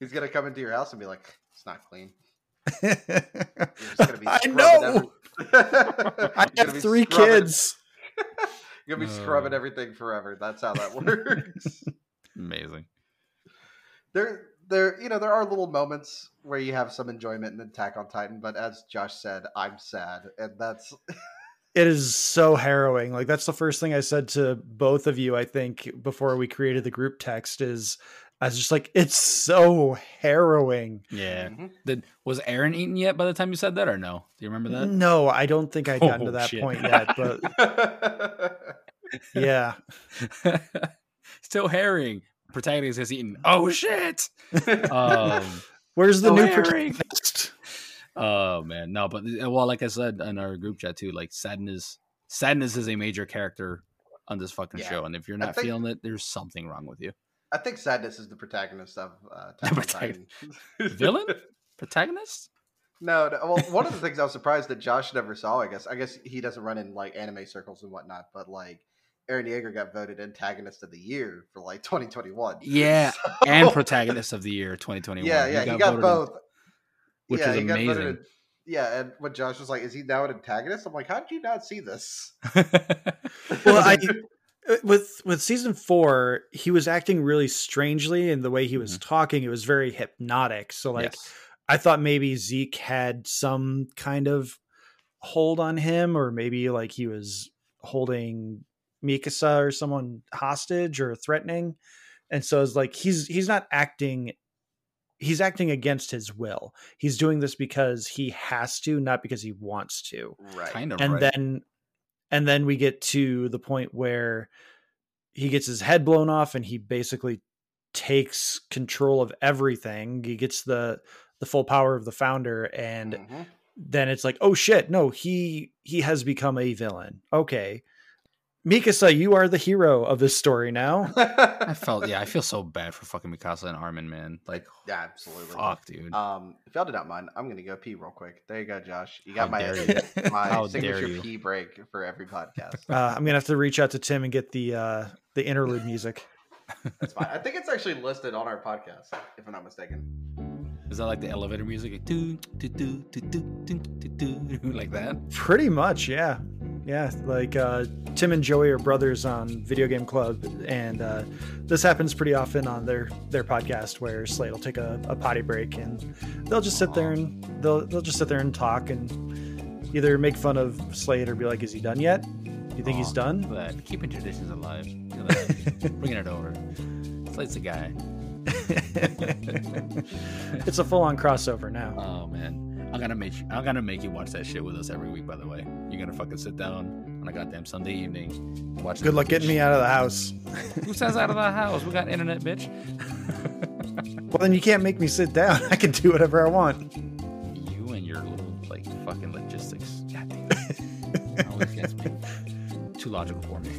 C: he's gonna come into your house and be like, it's not clean. <laughs>
A: I
C: just be scrubbing
A: know.
C: every-
A: I have three
C: scrubbing-
A: kids.
C: You're gonna be scrubbing
B: Uh.
C: everything forever. That's how that works.
B: Amazing.
C: there, there, you know, there are little moments where you have some enjoyment in Attack on Titan, but as Josh said, I'm sad, and that's <laughs>
A: It is so harrowing. Like that's the first thing I said to both of you. I think before we created the group text is I was just like, it's so harrowing.
B: Yeah.
C: Mhm.
B: Did was Eren eaten yet by the time you said that or no? Do you remember that?
A: No, I don't think I'd gotten
B: Oh,
A: to that
B: shit.
A: point yet, but <laughs> yeah. <laughs>
B: Still herring. Protagonist has eaten. Oh shit. Um <laughs>
A: Where's the new
B: Harry.
A: protagonist?
B: Oh man, no, but uh, well, like I said in our group chat too, like sadness, sadness is a major character on this fucking
C: Yeah.
B: show, and if you're not
C: think-
B: feeling it, there's something wrong with you.
C: I think sadness is the protagonist of uh, <laughs> Attack
B: protagonist.
C: Titan. <laughs>
B: Villain, protagonist.
C: No, no, well, one of the things I was surprised that Josh never saw. I guess, I guess he doesn't run in like anime circles and whatnot. But like, Eren Yeager got voted antagonist of the year for like 2021. <laughs>
B: Yeah,
C: So-
B: and protagonist of the year 2021.
C: yeah, yeah, he got,
B: voted in-
C: both,
B: which
C: yeah,
B: is
C: he voted
B: amazing.
C: in- yeah, and when Josh was like, "Is he now an antagonist?" I'm like, "How did you not see this?" <laughs>
A: Well, I <laughs> uh, with with season four, he was acting really strangely, and the way he was talking, it was very hypnotic. So, like,
B: Yes.
A: I thought maybe Zeke had some kind of hold on him, or maybe like he was holding Mikasa or someone hostage or threatening. And so it's like he's he's not acting he's acting against his will. He's doing this because he has to, not because he wants to
C: Right.
B: kind of
A: and
B: right.
A: then and then we get to the point where he gets his head blown off and he basically takes control of everything he gets the the full power of the founder and
C: Mhm.
A: then it's like oh shit no he he has become a villain okay Mikasa, you are the hero of this story now.
B: I felt yeah, I feel so bad for fucking Mikasa and Armin, man. Like
C: yeah, absolutely.
B: Fuck, dude.
C: Um, if y'all did not mind, I'm gonna go pee real quick. There you go, Josh. You got
B: How
C: my
B: you.
C: my
B: How
C: signature pee break for every podcast.
A: Uh, I'm gonna have to reach out to Tim and get the uh the interlude music.
C: That's fine. I think it's actually listed on our podcast, if I'm not mistaken.
B: Is that like the elevator music? Like, do, do, do, do, do, do, do, like that?
A: Pretty much, yeah. Yeah, like uh, Tim and Joey are brothers on Video Game Club, and uh, this happens pretty often on their their podcast, where Slade will take a, a potty break, and they'll just sit there and they'll they'll just sit there and talk, and either make fun of Slade or be like, "Is he done yet? Do you think he's done?"
B: But. Keeping traditions alive. Look at that. Bringing it over. Slate's a guy. <laughs>
A: it's a full on crossover now.
B: Oh man, I'm gonna make you, I'm gonna make you watch that shit with us every week. By the way, you're gonna fucking sit down on a goddamn Sunday evening, watch.
A: Good luck getting me out of the house.
B: Who says out of the house? We got internet, bitch. <laughs>
A: Well, then you can't make me sit down. <laughs> I can do whatever I want.
B: You and your little like fucking logistics. God damn. it. <laughs> Always against. Too logical for me.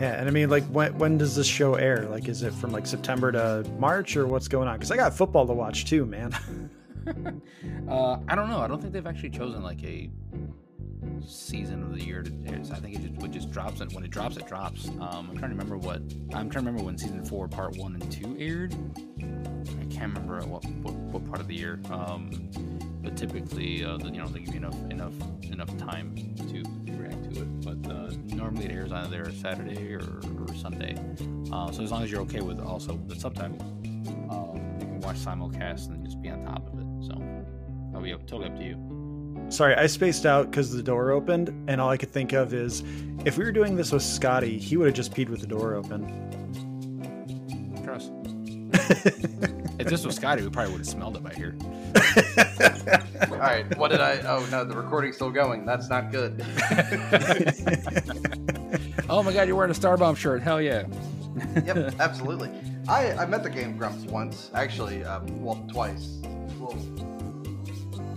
A: Yeah, and I mean, like, when when does this show air? Like, is it from like September to March, or what's going on? Because I got football to watch too, man. <laughs>
B: uh, I don't know. I don't think they've actually chosen like a season of the year to. I think it just it just drops, and when it drops, it drops. Um, I'm trying to remember what I'm trying to remember when season four, part one and two aired. I can't remember what what, what part of the year. Um, but typically, uh, you know, they give you enough enough enough time to, react to it. But uh, normally, it airs either Saturday or, or Sunday. Uh, so as long as you're okay with also the subtitle, um, you can watch simulcast and just be on top of it. So that'll be up, totally up to you.
A: Sorry, I spaced out because the door opened, and all I could think of is if we were doing this with Scotty, he would have just peed with the door open.
B: Trust. <laughs> if this was Scotty, we probably would have smelled it by here. <laughs>
C: All right, what did I? Oh no, the recording's still going. That's not good. <laughs>
B: Oh my god, you're wearing a Starbomb shirt. Hell yeah.
C: yep, absolutely. I I met the Game Grumps once, actually. Um, well, twice. Well,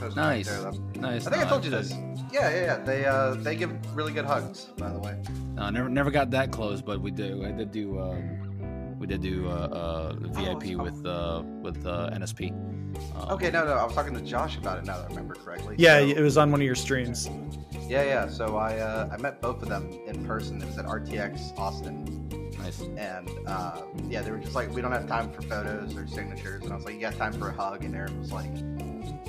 C: post a
B: Nice.
C: picture of them.
B: Nice.
C: I think I
B: No,
C: told you this. Yeah, yeah, yeah. They uh they give really good hugs, by the way.
B: No, never never got that close, but we did I did do um, we did do uh, uh, VIP
C: oh.
B: with uh, with uh, NSP. Um,
C: Okay, no, no, I was talking to Josh about it. Now that I remember correctly.
A: yeah,
C: So-
A: it was on one of your streams.
C: yeah, yeah. So I uh, I met both of them in person. It was at RTX Austin,
B: Nice.
C: and uh, yeah, they were just like, we don't have time for photos or signatures, and I was like, you got time for a hug? And Arin was like,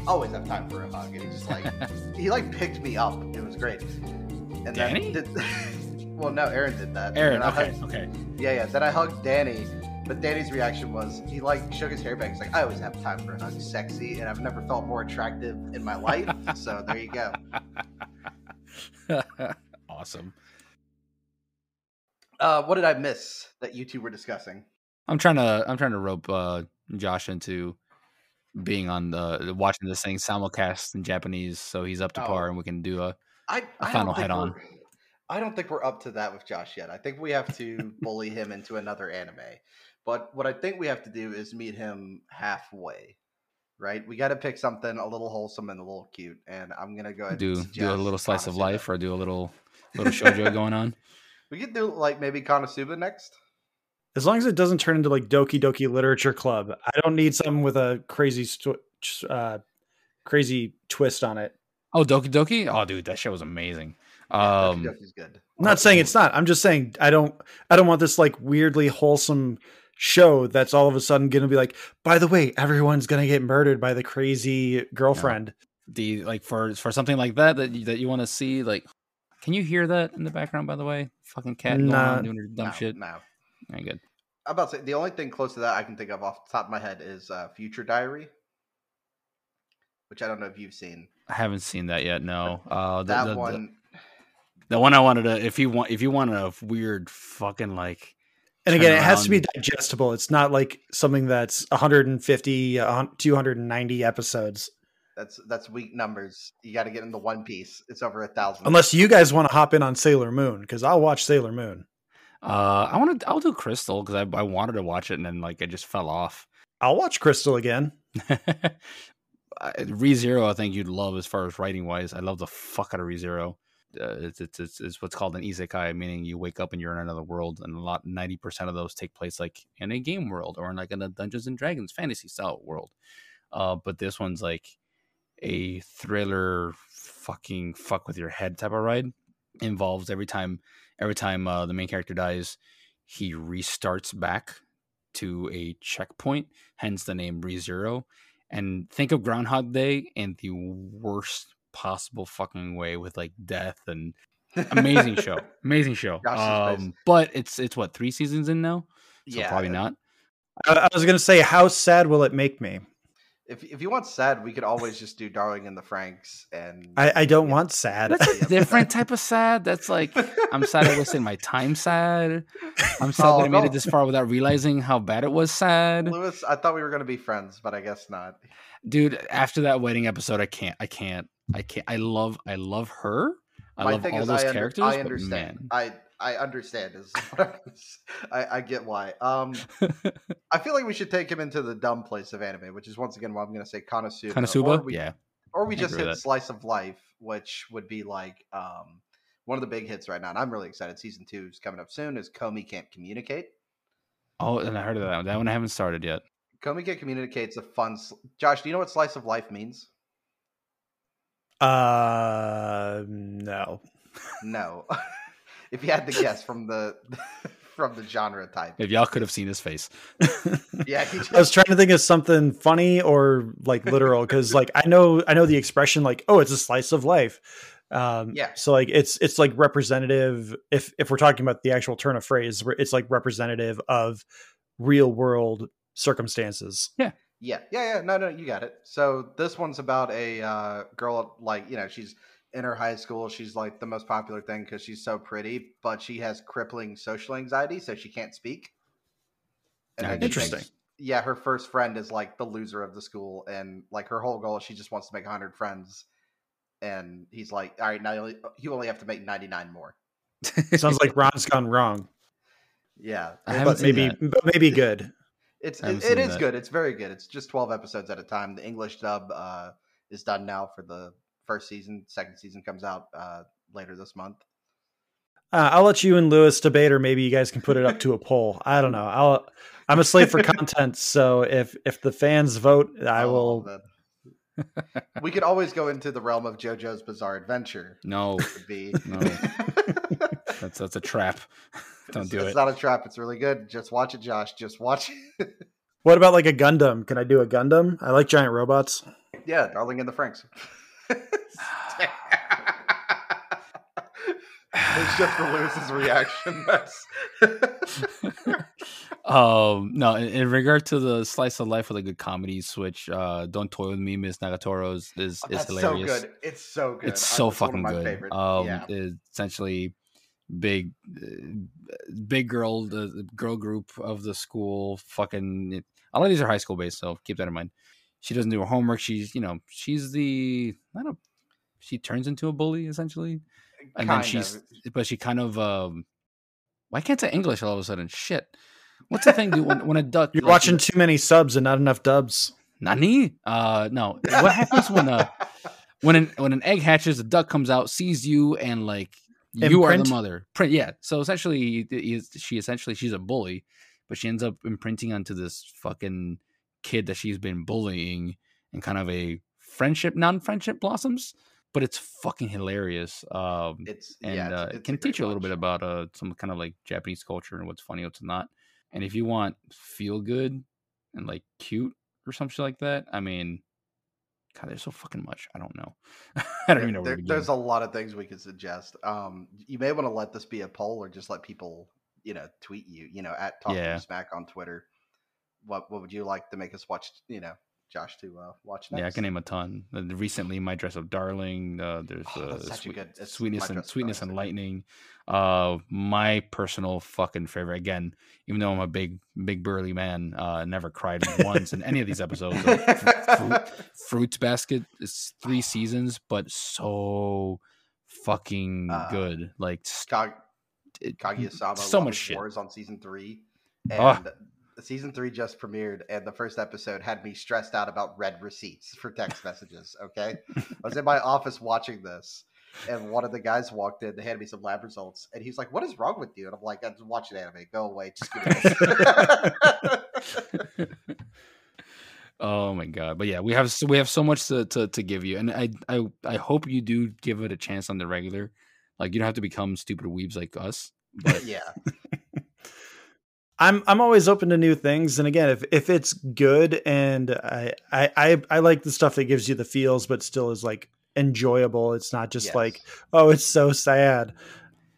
C: always have time for a hug, and he just like <laughs> he like picked me up. It was great. And
B: Danny?
C: Then did, <laughs> well, no, Arin did that. Arin.
B: Okay.
C: hugged-
B: Okay.
C: yeah, yeah. Then I hugged Danny, but Danny's reaction was he like shook his hair back. He's like, I always have time for a hug, sexy, and I've never felt more attractive in my life. <laughs> so there you go.
B: awesome.
C: Uh, what did I miss that you two were discussing?
B: I'm trying to I'm trying to rope uh, Josh into being on the watching this thing simulcast in Japanese, so he's up to
C: Oh.
B: par, and we can do a.
C: I,
B: A
C: I don't
B: final
C: think
B: head-on.
C: I don't think we're up to that with Josh yet. I think we have to <laughs> bully him into another anime. But what I think we have to do is meet him halfway. Right? We got to pick something a little wholesome and a little cute. And I'm gonna go ahead
B: do
C: and
B: do a little slice of life, or do a little little shoujo <laughs> going on.
C: We could do like maybe Konosuba next.
A: As long as it doesn't turn into like Doki Doki Literature Club, I don't need something with a crazy, st- uh, crazy twist on it.
B: Oh, Doki Doki! Oh, dude, that show was amazing.
C: Yeah,
B: Um,
C: Doki Doki's good.
A: I'm not saying it's not. I'm just saying I don't. I don't want this like weirdly wholesome show that's all of a sudden going to be like. By the way, everyone's going to get murdered by the crazy girlfriend.
B: the like for for something like that that you, that you want to see, like, can you hear that in the background? By the way, fucking cat going
A: Nah.
B: on doing her dumb
C: no,
B: shit.
C: No.
B: Very good.
C: I'm about to say the only thing close to that I can think of off the top of my head is uh, Future Diary, which I don't know if you've seen.
B: I haven't seen that yet. No, uh, the,
C: That
B: the, the-
C: one,
B: The one I wanted to, if you want, if you want a weird fucking like,
A: And again, it has to be digestible. It's not like something that's 150, uh, 290 episodes.
C: that's that's weak numbers. You got to get into One Piece. It's over a thousand.
A: Unless you guys want to hop in on Sailor Moon, because I'll watch Sailor Moon.
B: Uh, I want to, I'll do Crystal because I, I wanted to watch it and then like it just fell off.
A: I'll watch Crystal again. <laughs>
B: Re Zero, I think you'd love as far as writing wise. I love the fuck out of Re Zero. Uh, it's, it's it's it's what's called an isekai, meaning you wake up and you're in another world, and a lot ninety percent of those take place like in a game world or in like in a Dungeons and Dragons fantasy style world. Uh, but this one's like a thriller, fucking fuck with your head type of ride. Involves every time every time uh, the main character dies, he restarts back to a checkpoint, hence the name ReZero. And think of Groundhog Day in the worst possible fucking way with like death and amazing <laughs> show, amazing show.
C: Josh's.
B: Um, but it's it's what three seasons in now, so
C: yeah,
B: probably not.
A: I, I was going to say, how sad will it make me?
C: If if you want sad, we could always just do Darling in the Franxx, and
A: I, I don't
C: Yeah.
A: want sad.
B: That's a <laughs> different type of sad. That's like I'm sad I wasted my time sad. I'm sad <laughs>
C: Oh,
B: that I made
C: no.
B: it this far without realizing how bad it was sad.
C: Lewis, I thought we were gonna be friends, but I guess not.
B: Dude, after that wedding episode, I can't. I can't. I can't. I love. I love her. I
C: My
B: love
C: thing
B: all
C: is,
B: those
C: I, under-
B: characters.
C: I
B: but
C: understand.
B: man.
C: I I understand. Is <laughs> I, I I get why. Um, <laughs> I feel like we should take him into the dumb place of anime, which is once again why I'm going to say Konosuba. Or
B: Konosuba,
C: we,
B: yeah.
C: Or we
B: I
C: just hit. Slice of Life, which would be like um one of the big hits right now. And I'm really excited. Season two is coming up soon. Is Komi can't communicate.
B: Oh, and I heard of that one. That one I haven't started yet.
C: Komi can't communicate's a fun. sl- Josh, do you know what Slice of Life means?
A: Uh, no.
C: No. <laughs> if you had to guess from the <laughs> from the genre type,
B: If y'all could have seen his face, <laughs>
C: yeah, just,
A: I was trying to think of something funny or like literal because like I know I know the expression like oh it's a slice of life. Um,
C: Yeah.
A: So like it's it's like representative if if we're talking about the actual turn of phrase, it's like representative of real world circumstances.
C: Yeah. Yeah, yeah, yeah. No, no, you got it. So this one's about a uh, girl, like you know, she's in her high school. She's like the most popular thing because she's so pretty, but she has crippling social anxiety, so she can't speak.
A: Interesting.
C: makes- yeah, her first friend is like the loser of the school, and like her whole goal, she just wants to make hundred friends. And he's like, "All right, now you only, you only have to make ninety nine more." <laughs>
A: Sounds like Ron's gone wrong,
C: Yeah,
B: I
C: it-
B: haven't
A: but maybe
B: that.
A: but maybe good. <laughs>
C: It's
B: I
C: it, it
B: seen
C: is
B: that.
C: good. It's very good. It's just twelve episodes at a time. The English dub uh, is done now for the first season. Second season comes out uh, later this month.
A: Uh, I'll let you and Lewis debate, or maybe you guys can put it up to a <laughs> poll. I don't know. I'll. I'm a slave for content, so if if the fans vote, I
C: Oh,
A: will.
C: man. we could always go into the realm of JoJo's Bizarre Adventure.
B: no,
C: be
B: No. <laughs> that's that's a trap. Don't
C: it's,
B: do it.
C: it's not a trap. It's really good. Just watch it, Josh. Just watch <laughs> it.
A: What about like a Gundam? Can I do a Gundam? I like giant robots.
C: yeah, Darling in the Franxx. It's just for Lewis's reaction. That's <laughs>
B: um, no, in, in regard to the slice of life with a good comedy switch, uh, "Don't Toy with Me, Miss Nagatoro" is is, is
C: That's so
B: hilarious.
C: good. It's so good.
B: It's so
C: one of
B: fucking good.
C: favorite.
B: Um,
C: yeah.
B: essentially, big uh, big girl the, the girl group of the school fucking a lot of these are high school based so keep that in mind she doesn't do her homework she's you know she's the i don't she turns into a bully essentially and
C: Kind
B: then she's
C: of.
B: but she kind of um why can't I say english all of a sudden shit what's the thing dude when, when a duck
A: You're
B: like,
A: watching too many subs and not enough dubs.
B: nani uh no what happens when a <laughs> when an when an egg hatches, a duck comes out, sees you, and like you are the mother. Print, yeah. So essentially, she essentially she's a bully, but she ends up imprinting onto this fucking kid that she's been bullying, and kind of a friendship, non-friendship blossoms. But it's fucking hilarious. Um,
C: It's
B: and
C: yeah,
B: uh,
C: it's-
B: it can teach you a little bit about uh, some kind of like Japanese culture and what's funny, what's not. And if you want feel good and like cute or something like that, I mean, God, there's so fucking much. I don't know. <laughs> I don't even know where
C: There- there's a lot of things we could suggest. Um, you may want to let this be a poll, or just let people, you know, tweet you. You know, at Talking
B: Yeah.
C: Smack on Twitter. What What would you like to make us watch? You know, Josh to uh, watch next.
B: Yeah, I can name a ton. Uh, Recently, My Dress Up Darling. Uh, there's
C: Oh,
B: uh, Sweet-
C: good-
B: Sweetness and Sweetness and
C: Darling's a good-
B: Lightning. Uh, my personal fucking favorite. Again, even though I'm a big, big burly man, uh, never cried <laughs> once in any of these episodes. of Fruit, <laughs> Fruits Basket is three seasons, but so fucking
C: Uh,
B: good. Like
C: Kag-
B: so much shit.
C: War is on season three, and
B: Ah.
C: Season three just premiered, and the first episode had me stressed out about red receipts for text messages. Okay, I was in my office watching this, and one of the guys walked in. They handed me some lab results, and he's like, "What is wrong with you?" And I'm like, "I'm watching anime. Go away. Just give me this." <laughs>
B: oh my god! But yeah, we have so, we have so much to, to to give you, and I I I hope you do give it a chance on the regular. Like you don't have to become stupid weebs like us. But <laughs>
C: yeah,
A: I'm I'm always open to new things, and again, if if it's good and I I I, I like the stuff that gives you the feels, but still is like enjoyable. It's not just
C: Yes.
A: like oh, it's so sad.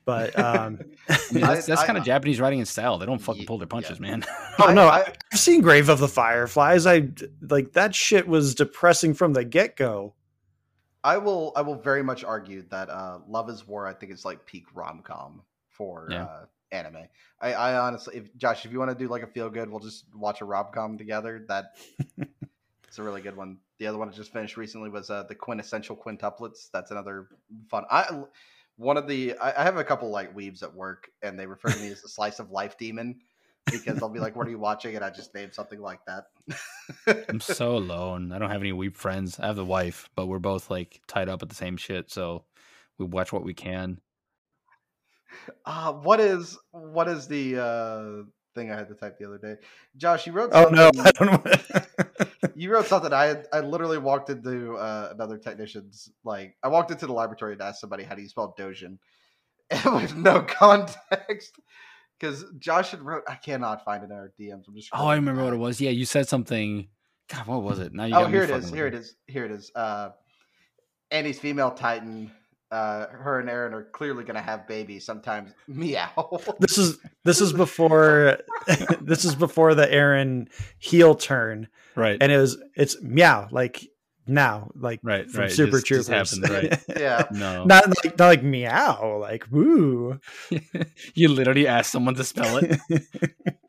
A: But <laughs> um,
B: I mean, that's, that's
C: I-
B: kind of Japanese writing and style. They don't fucking pull their punches,
C: yeah.
B: man. <laughs>
A: oh no,
C: I-
A: I, I've seen Grave of the Fireflies. I like that shit was depressing from the get go.
C: I will. I will very much argue that uh, Love Is War. I think is like peak rom com for
B: Yeah.
C: uh, anime. I, I honestly, if Josh, if you want to do like a feel good, we'll just watch a rom com together. That <laughs> it's a really good one. The other one I just finished recently was uh, the quintessential quintuplets. That's another fun. I one of the I, I have a couple like weebs at work, and they refer to me as the slice of life demon because they'll be like, "What are you watching?" and I just name something like that.
B: I'm so alone. I don't have any weeb friends. I have the wife, but we're both like tied up at the same shit. So we watch what we can.
C: Uh, what is what is the uh, thing I had to type the other day? Josh, you wrote.
A: Oh
C: something,
A: no, <laughs> I don't know. <laughs>
C: You wrote something. I had, I literally walked into uh, another technician's. Like I walked into the laboratory and asked somebody how do you spell Dojin, <laughs> and with no context, because Josh had wrote. I cannot find it in our DMs. I'm just.
B: Oh, I remember what it was. Yeah, you said something. God, what was it? Now you.
C: Oh, here it is. Here it is. Here it is. Uh, Annie's female Titan. Uh, her and Eren are clearly going to have babies sometimes. <laughs> Meow.
A: this is this is before <laughs> this is before the Eren heel turn,
B: Right.
A: and it was it's meow like now like
B: Right,
A: from
B: right,
A: Super
B: just- just
A: Troopers.
B: happened, right. <laughs>
C: yeah.
B: no. <laughs>
A: not like not like meow like woo. <laughs>
B: you literally asked someone to spell it.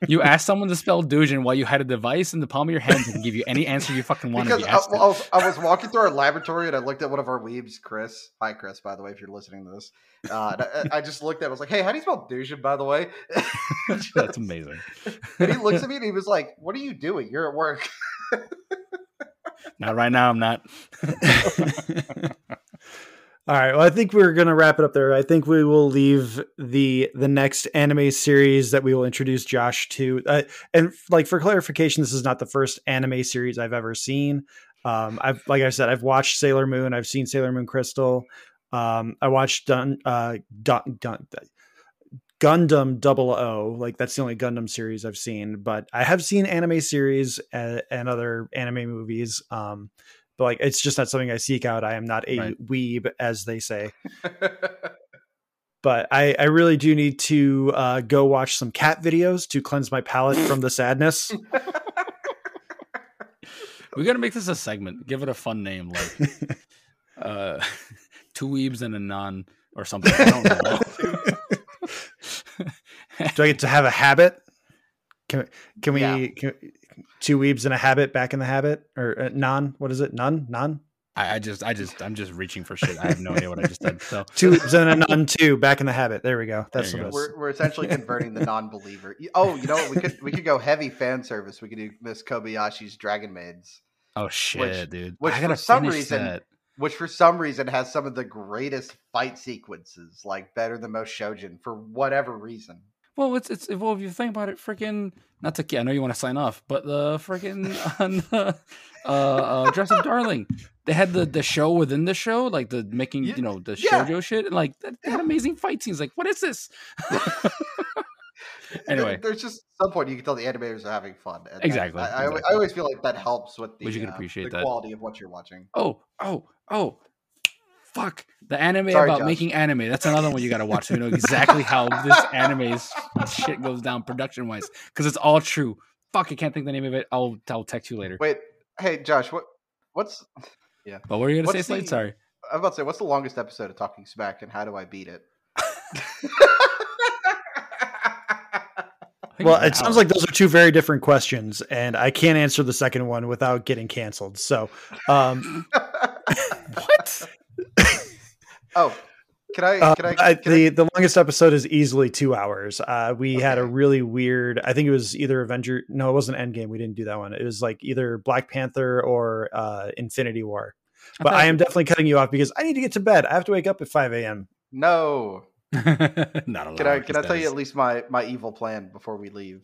B: You asked someone to spell Dujin while you had a device in the palm of your hand that can give you any answer you fucking want.
C: because
B: If
C: I,
B: you asked
C: well, I, was, I was walking through our laboratory and I looked at one of our weebs, Chris. Hi, Chris, by the way, if you're listening to this. Uh, and I, I just looked at. it, I was like, "Hey, how do you spell douche?" By the way,
B: it. That's amazing.
C: and he looks at me and he was like, "What are you doing? You're at work."
B: Not right now. I'm not. <laughs>
A: All right. Well, I think we're gonna wrap it up there. I think we will leave the the next anime series that we will introduce Josh to. Uh, and like for clarification, this is not the first anime series I've ever seen. Um, I've like I said, I've watched Sailor Moon. I've seen Sailor Moon Crystal. Um, I watched Dun, uh, Dun, Dun, Gundam Double O. Like that's the only Gundam series I've seen. But I have seen anime series and, and other anime movies. Um, but like it's just not something I seek out. I am not a
B: Right.
A: weeb, as they say. <laughs> But I, I really do need to uh, go watch some cat videos to cleanse my palate from the sadness. <laughs>
B: We gotta make this a segment. Give it a fun name, like <laughs> uh, two weebs and a non or something. I don't know. <laughs>
A: Do I get to have a habit? Can can we
C: Yeah.
A: can, two weebs in a habit back in the habit or uh, non? What is it? None? None?
B: I, I just, I just, I'm just reaching for shit. I have no idea what I just said. So
A: Two weebs and a non two back in the habit. There we go. That's what
B: go.
C: We're, we're essentially converting the non-believer. Oh, you know what? We could we could go heavy fan service. We could do Miss Kobayashi's Dragon Maids,
B: Oh shit, dude!
C: which
B: I
C: for
B: gotta
C: some reason-
B: that.
C: which for some reason has some of the greatest fight sequences, like better than most shoujin for whatever reason.
B: Well, it's it's well, if you think about it, freaking not to. I know you want to sign off, but the freaking <laughs> on the uh, uh, Dress Up Darling, they had the the show within the show, like the making you know the
C: yeah.
B: shoujo shit, and like that, they had amazing fight scenes. Like, what is this? <laughs> Anyway.
C: there's just some point you can tell the animators are having fun. that-
B: Exactly,
C: I, I,
B: exactly.
C: I always feel like that helps with the,
B: you could
C: uh,
B: appreciate
C: the
B: that.
C: quality of what you're watching.
B: oh, oh, oh, fuck! The anime
C: Sorry,
B: about
C: Josh.
B: making anime. That's another one you got to watch. So you know <laughs> exactly how this anime's shit goes down production wise, because it's all true. Fuck, I can't think the name of it. I'll I'll text you later.
C: Wait, hey Josh, what what's yeah?
B: But what were you gonna say,
C: what's
B: Slade?
C: the-
B: Sorry.
C: I'm about to say what's the longest episode of Talking Smack and how do I beat it? <laughs>
A: Well, it sounds like those are two very different questions, and I can't answer the second one without getting canceled. So, um, <laughs>
B: what?
C: Oh, can I?
A: uh,
C: Can I?
A: I-
C: can I-
A: the the longest episode is easily two hours. Uh, we had a really weird. I think it was either Avenger. No, it wasn't Endgame. We didn't do that one. It was like either Black Panther or uh, Infinity War. But I am <laughs> definitely cutting you off because I need to get to bed. I have to wake up at five a.m.
C: no. <laughs>
B: not allowed.
C: Can I? Can I tell
B: that
C: you at least my my evil plan before we leave?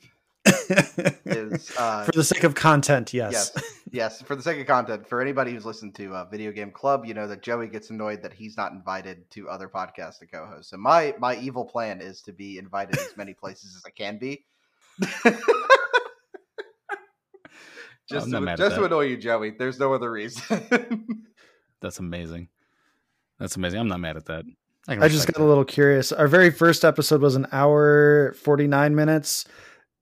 C: Is <laughs> uh,
A: For the sake of content, yes.
C: yes, yes. For the sake of content, for anybody who's listened to uh, Video Game Club, you know that Joey gets annoyed that he's not invited to other podcasts to co-host. So my my evil plan is to be invited as many places as I can be. <laughs> just to, just to annoy you, Joey. There's no other reason. <laughs>
B: That's amazing. That's amazing. I'm not mad at that. can
A: I just
B: respect
A: got a little curious. Our very first episode was an hour 49 minutes.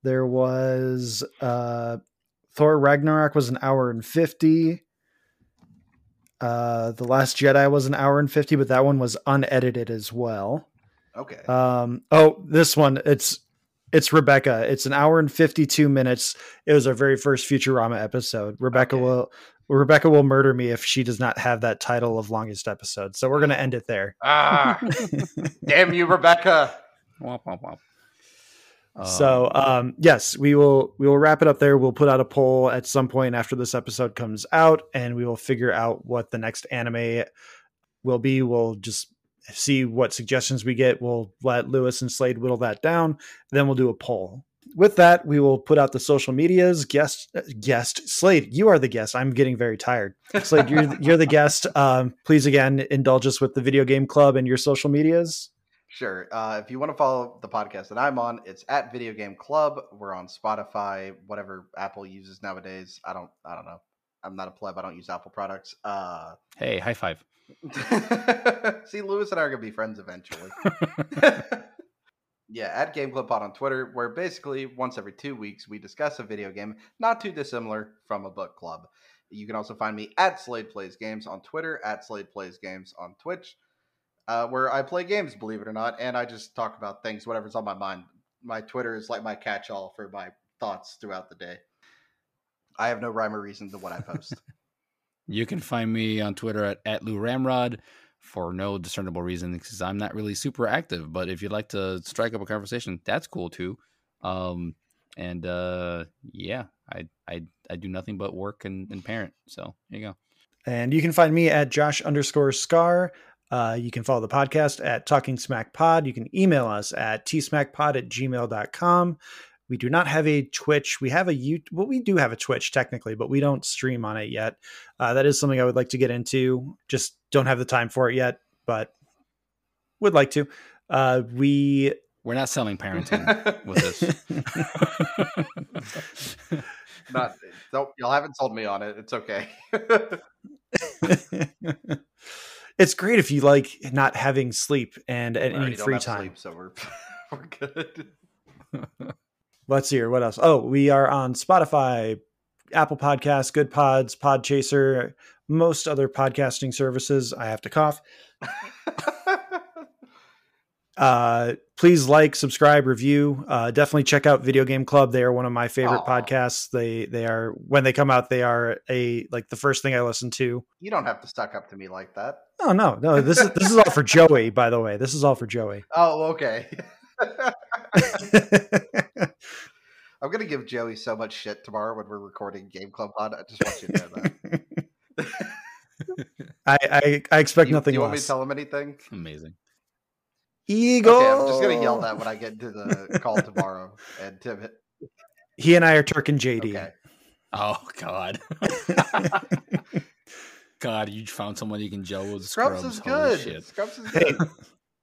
A: There was uh Thor Ragnarok was an hour and 50. Uh The Last Jedi was an hour and 50, but that one was unedited as well.
C: okay.
A: Um oh, this one it's it's Rebecca. It's an hour and 52 minutes. It was our very first Futurama episode. Rebecca
C: Okay.
A: will Rebecca will murder me if she does not have that title of longest episode. So we're going to end it there.
C: ah, <laughs> damn you, Rebecca.
B: Womp, womp, womp.
A: So
B: Um,
A: um yes we will we will wrap it up there. We'll put out a poll at some point after this episode comes out and we will figure out what the next anime will be. We'll just see what suggestions we get. We'll let lewis and slade whittle that down. Then we'll do a poll. With that we will put out the social medias guest guest. Slade you are the guest. I'm getting very tired. Slade you're, you're the <laughs> guest. Um please again indulge us with the video game club and your social medias
C: Sure. Uh, if you want to follow the podcast that I'm on, it's at Video Game Club. We're on Spotify, whatever Apple uses nowadays. I don't. I don't know. I'm not a pleb. I don't use Apple products. Uh,
B: hey, high five. <laughs>
C: see, Lewis and I are gonna be friends eventually. <laughs> <laughs> yeah, at Game Club Pod on Twitter, where basically once every two weeks we discuss a video game not too dissimilar from a book club. You can also find me at Slade Plays Games on Twitter, at Slade Plays Games on Twitch, uh, where I play games, believe it or not, and I just talk about things, whatever's on my mind. My Twitter is like my catch-all for my thoughts throughout the day. I have no rhyme or reason to what I post. <laughs>
B: You can find me on Twitter at, at Lou Ramrod for no discernible reason because I'm not really super active. But if you'd like to strike up a conversation, that's cool too. Um, and uh, yeah, I, I I do nothing but work and, and parent. So there you go.
A: And you can find me at Josh underscore Scar. Uh, you can follow the podcast at Talking Smack Pod. You can email us at tsmackpod at gmail.com. We do not have a Twitch. We have a you. Well, we do have a Twitch technically, but we don't stream on it yet. Uh, that is something I would like to get into. Just don't have the time for it yet, but would like to. Uh, we
B: We're not selling parenting <laughs> with this. <laughs>
C: Not, don't, y'all haven't sold me on it. It's okay. <laughs>
A: it's great if you like not having sleep and at any free time.
C: sleep, so we're <laughs> we're good. <laughs>
A: Let's see here. What else? Oh, we are on Spotify, Apple Podcasts, Good Pods, Podchaser, most other podcasting services. I have to cough. <laughs> Uh, please like, subscribe, review. Uh, definitely check out Video Game Club. They are one of my favorite
C: Aw.
A: podcasts. They they are when they come out, they are a like the first thing I listen to.
C: You don't have to stuck up to me like that.
A: Oh no, no, this is this is all for <laughs> Joey, by the way. This is all for Joey.
C: Oh, okay. <laughs> I'm gonna give Joey so much shit tomorrow when we're recording Game Club Pod. I just want you to know that. <laughs>
A: I, I I expect
C: you,
A: nothing
C: you want me
A: less.
C: to tell him anything?
B: Amazing.
A: Eagle.
C: Okay, I'm just gonna yell that when I get into the call tomorrow. <laughs> And Tim,
A: He and I are Turk and JD.
C: okay.
B: Oh God. <laughs> God, you found someone you can gel with.
C: Scrubs,
B: Scrubs,
C: is
B: Holy
C: good.
B: shit.
C: Scrubs is
A: Hey,
C: good.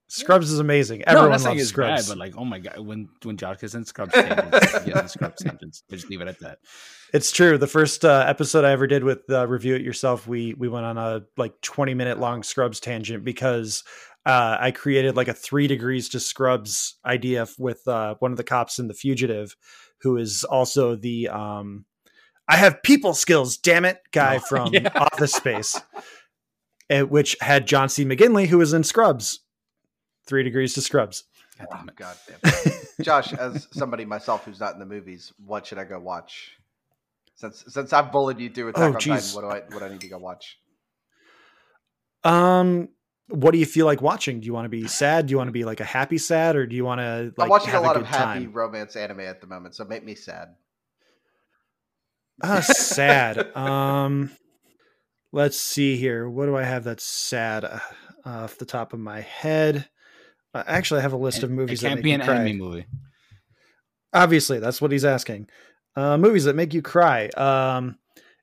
A: Scrubs is amazing. Everyone
B: I'm not saying
A: loves Scrubs.
B: bad, but like, oh my god, when when Josh gets in Scrubs tangents, yeah, Scrubs tangents. I Just leave it at that.
A: It's true. The first uh, episode I ever did with uh, review it yourself, we we went on a like twenty minute long Scrubs tangent because uh, I created like a three degrees to Scrubs idea f- with uh, one of the cops in The Fugitive, who is also the um, I have people skills, damn it, guy
B: Oh, <laughs>
A: from
B: yeah.
A: Office Space, eh, which had John C. McGinley, who was in Scrubs. Three degrees to Scrubs.
B: God
C: Oh,
B: damn it.
C: God damn. Josh, as somebody myself who's not in the movies, what should I go watch? Since since I've bullied you through Attack
A: Oh,
C: on Titan,
A: jeez.
C: what do I what do I need to go watch?
A: Um, what do you feel like watching? Do you want to be sad? Do you want to be like a happy sad, or do you want to like
C: I'm watching a
A: have
C: lot
A: good
C: of happy
A: time?
C: romance anime at the moment, so make me sad.
A: Uh, sad. <laughs> um, let's see here. What do I have that's sad uh, off the top of my head? Uh, actually, I have a list of movies
B: It can't
A: that
B: be an
A: cry.
B: anime movie.
A: Obviously, that's what he's asking. Uh, movies that make you cry. Um,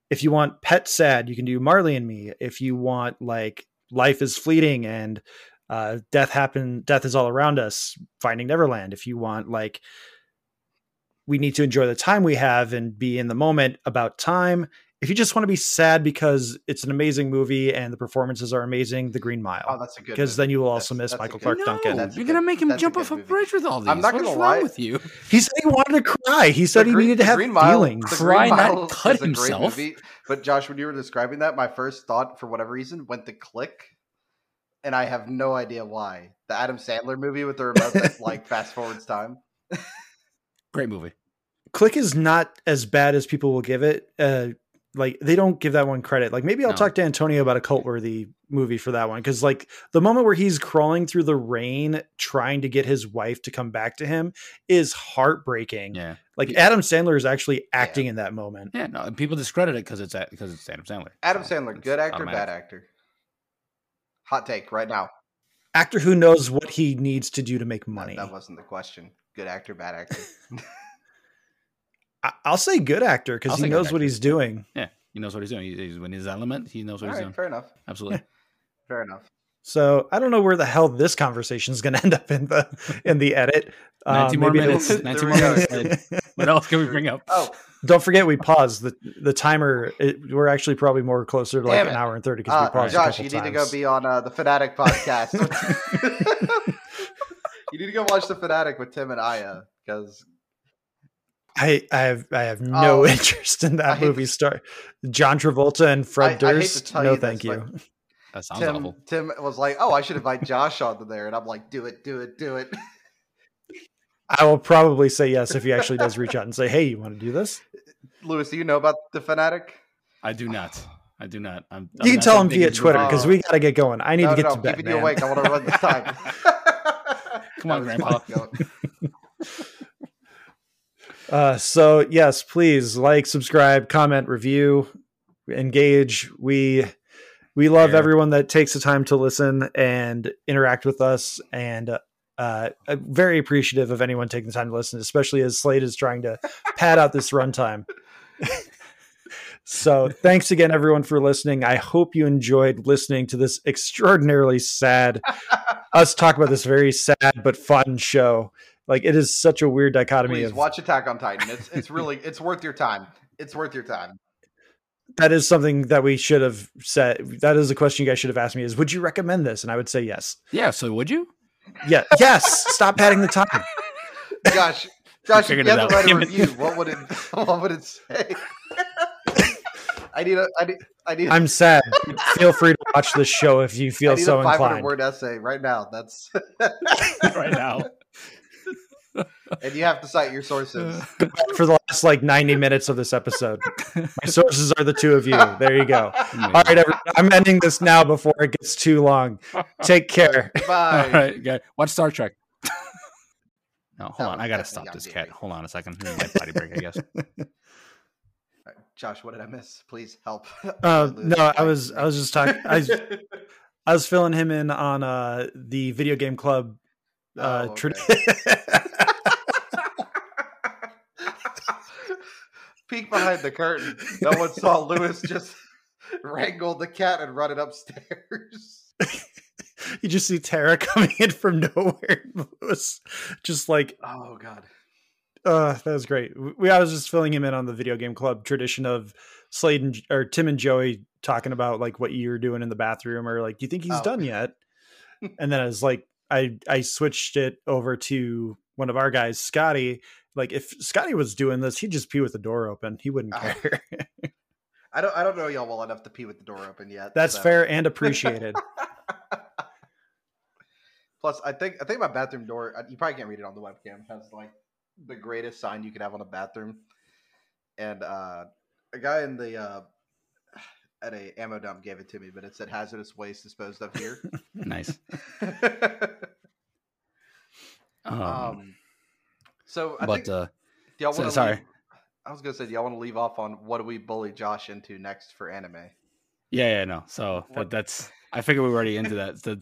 A: if you want pet sad, you can do Marley and Me. If you want like life is fleeting and uh, death happen, death is all around us. Finding Neverland. If you want like we need to enjoy the time we have and be in the moment about time. If you just want to be sad because it's an amazing movie and the performances are amazing, The Green Mile.
C: Oh, that's a good
A: because then you will also
C: That's-
A: miss
C: that's
A: Michael Clarke
B: no,
A: Duncan.
C: That's
B: you're
C: good-
B: gonna make him
C: that's a
B: jump
C: good
B: off a
C: movie.
B: bridge with all these.
C: I'm not
B: What's
C: gonna
B: wrong
C: lie.
B: with you?
A: He said he wanted to cry. He said
C: The
A: he
C: Green-
A: needed to have
C: Green Mile-
A: feelings.
C: The
B: Cry,
C: Green
B: not cut
C: is a great
B: himself.
C: movie, But Josh, when you were describing that, my first thought, for whatever reason, went to Click, and I have no idea why. The Adam Sandler movie with the remote that <laughs> like fast forwards time.
B: Great movie.
A: Click is not as bad as people will give it. Uh, like they don't give that one credit. Like maybe I'll
B: No.
A: talk to Antonio about a cult worthy movie for that one because like the moment where he's crawling through the rain trying to get his wife to come back to him is heartbreaking.
B: Yeah,
A: Like
B: Yeah.
A: Adam Sandler is actually acting in that moment.
B: yeah. No, people discredit it because it's because it's Adam Sandler.
C: Adam
B: So
C: Sandler, good actor,
B: automatic.
C: bad actor. Hot take right now.
A: Actor who knows what he needs to do to make
C: That-
A: money.
C: That, wasn't the question. Good actor, bad actor. <laughs> <laughs>
A: I- I'll say good actor because he
B: say good
A: knows what he's doing.
B: Yeah, he knows what he's doing. He- He's in his element. He knows what
C: All
B: he's
C: right,
B: doing.
C: fair enough.
B: Absolutely. <laughs> <laughs>
C: Fair enough.
A: So I don't know where the hell this conversation is going to end up in the in the edit. Uh,
B: 19 more minutes.
C: There
B: 19 more minutes. What else can we bring up?
C: Oh,
A: Don't forget we paused the the timer. It, we're actually probably more closer to like
C: Damn
A: an
C: it.
A: hour and thirty because we
C: uh,
A: paused.
C: Josh,
A: couple
C: you need to go be on uh, the Fanatic podcast. <laughs> you need to go watch the Fanatic with Tim and Aya because
A: I I have I have no
C: Oh,
A: interest in
C: I
A: that
C: hate
A: movie. Star John Travolta and Fred
C: I- I hate to
A: Durst.
C: tell
A: no,
C: you this,
A: thank you.
B: That sounds
C: Tim
B: awful.
C: Tim was like, "Oh, I should invite Josh onto there," and I'm like, "Do it, do it, do it."
A: I will probably say yes if he actually does reach out and say, "Hey, you want to do this?"
C: Lewis, do you know about the Fanatic?
B: I do not. I do not. I'm,
A: You can tell him via Twitter because we got to get going. I need
C: no,
A: to get
C: no,
A: to
C: no,
A: bed.
C: keeping you
A: man.
C: awake. I want to run this <laughs> time.
B: Come on,
C: That
B: Grandpa. <laughs>
A: Uh, so yes, please like, subscribe, comment, review, engage. We we love
B: Share.
A: everyone that takes the time to listen and interact with us, and uh, I'm very appreciative of anyone taking the time to listen, especially as Slate is trying to pad out this runtime. so thanks again, everyone, for listening. I hope you enjoyed listening to this extraordinarily sad us talk about this very sad but fun show. Like it is such a weird dichotomy
C: Please
A: of
C: watch Attack on Titan. It's it's really it's worth your time. It's worth your time.
A: that is something that we should have said. That is a question you guys should have asked me: Is would you recommend this? And I would say yes.
B: Yeah. So would you?
A: Yeah, yes. Stop padding the time. <laughs>
C: Josh, Josh, if you
B: it
C: had to
B: out.
C: write a
B: it.
C: review, what would it <laughs> what would it say? I need a I need I need
A: I'm sad. Feel free to watch this show if you
C: I
A: feel
C: need
A: so
C: a 500
A: inclined.
C: word essay right now. That's <laughs>
B: right now. <laughs>
C: and you have to cite your sources. <laughs>
A: For the last like 90 minutes of this episode. My sources are the two of you. There you go. <laughs> All right, everyone, I'm ending this now before it gets too long. Take care.
C: Bye.
B: All right, guy. Watch Star Trek. No, hold
C: That
B: on. I gotta stop this cat.
C: gaming.
B: Hold on a second. This my potty break, I guess.
C: All right, Josh, what did I miss? Please help.
A: Uh, no, I was I was just talking. I, was- I was filling him in on uh, the video game club. Uh,
C: Oh,
A: tra-
C: Peek behind the curtain. No one saw Lewis just <laughs> wrangle the cat and run it upstairs. <laughs>
A: you just see Tara <laughs> coming in from nowhere. Was just like
C: Oh god.
A: Uh, that was great. We I was just filling him in on the video game club tradition of Slade and or Tim and Joey talking about like what you're doing in the bathroom or like, do you think he's
C: Oh.
A: done yet? and then I was like, I I switched it over to one of our guys, Scotty. Like if Scotty was doing this, he'd just pee with the door open. He wouldn't care. <laughs>
C: I don't I don't know y'all well enough to pee with the door open yet.
A: That's
C: so-
A: fair and <laughs> appreciated.
C: Plus, I think I think my bathroom door. uh, You probably can't read it on the webcam. Has like the greatest sign you could have on a bathroom, and uh, a guy in the uh, <sighs> at a ammo dump gave it to me, but it said hazardous waste disposed of here. <laughs>
B: Nice. Um,
C: um, so I
B: but
C: think
B: uh,
C: y'all
B: so- sorry.
C: Leave, I was gonna say, do y'all want to leave off on what do we bully Josh into next for anime?
B: yeah, yeah, no. So that, that's. I figured we were already into that. The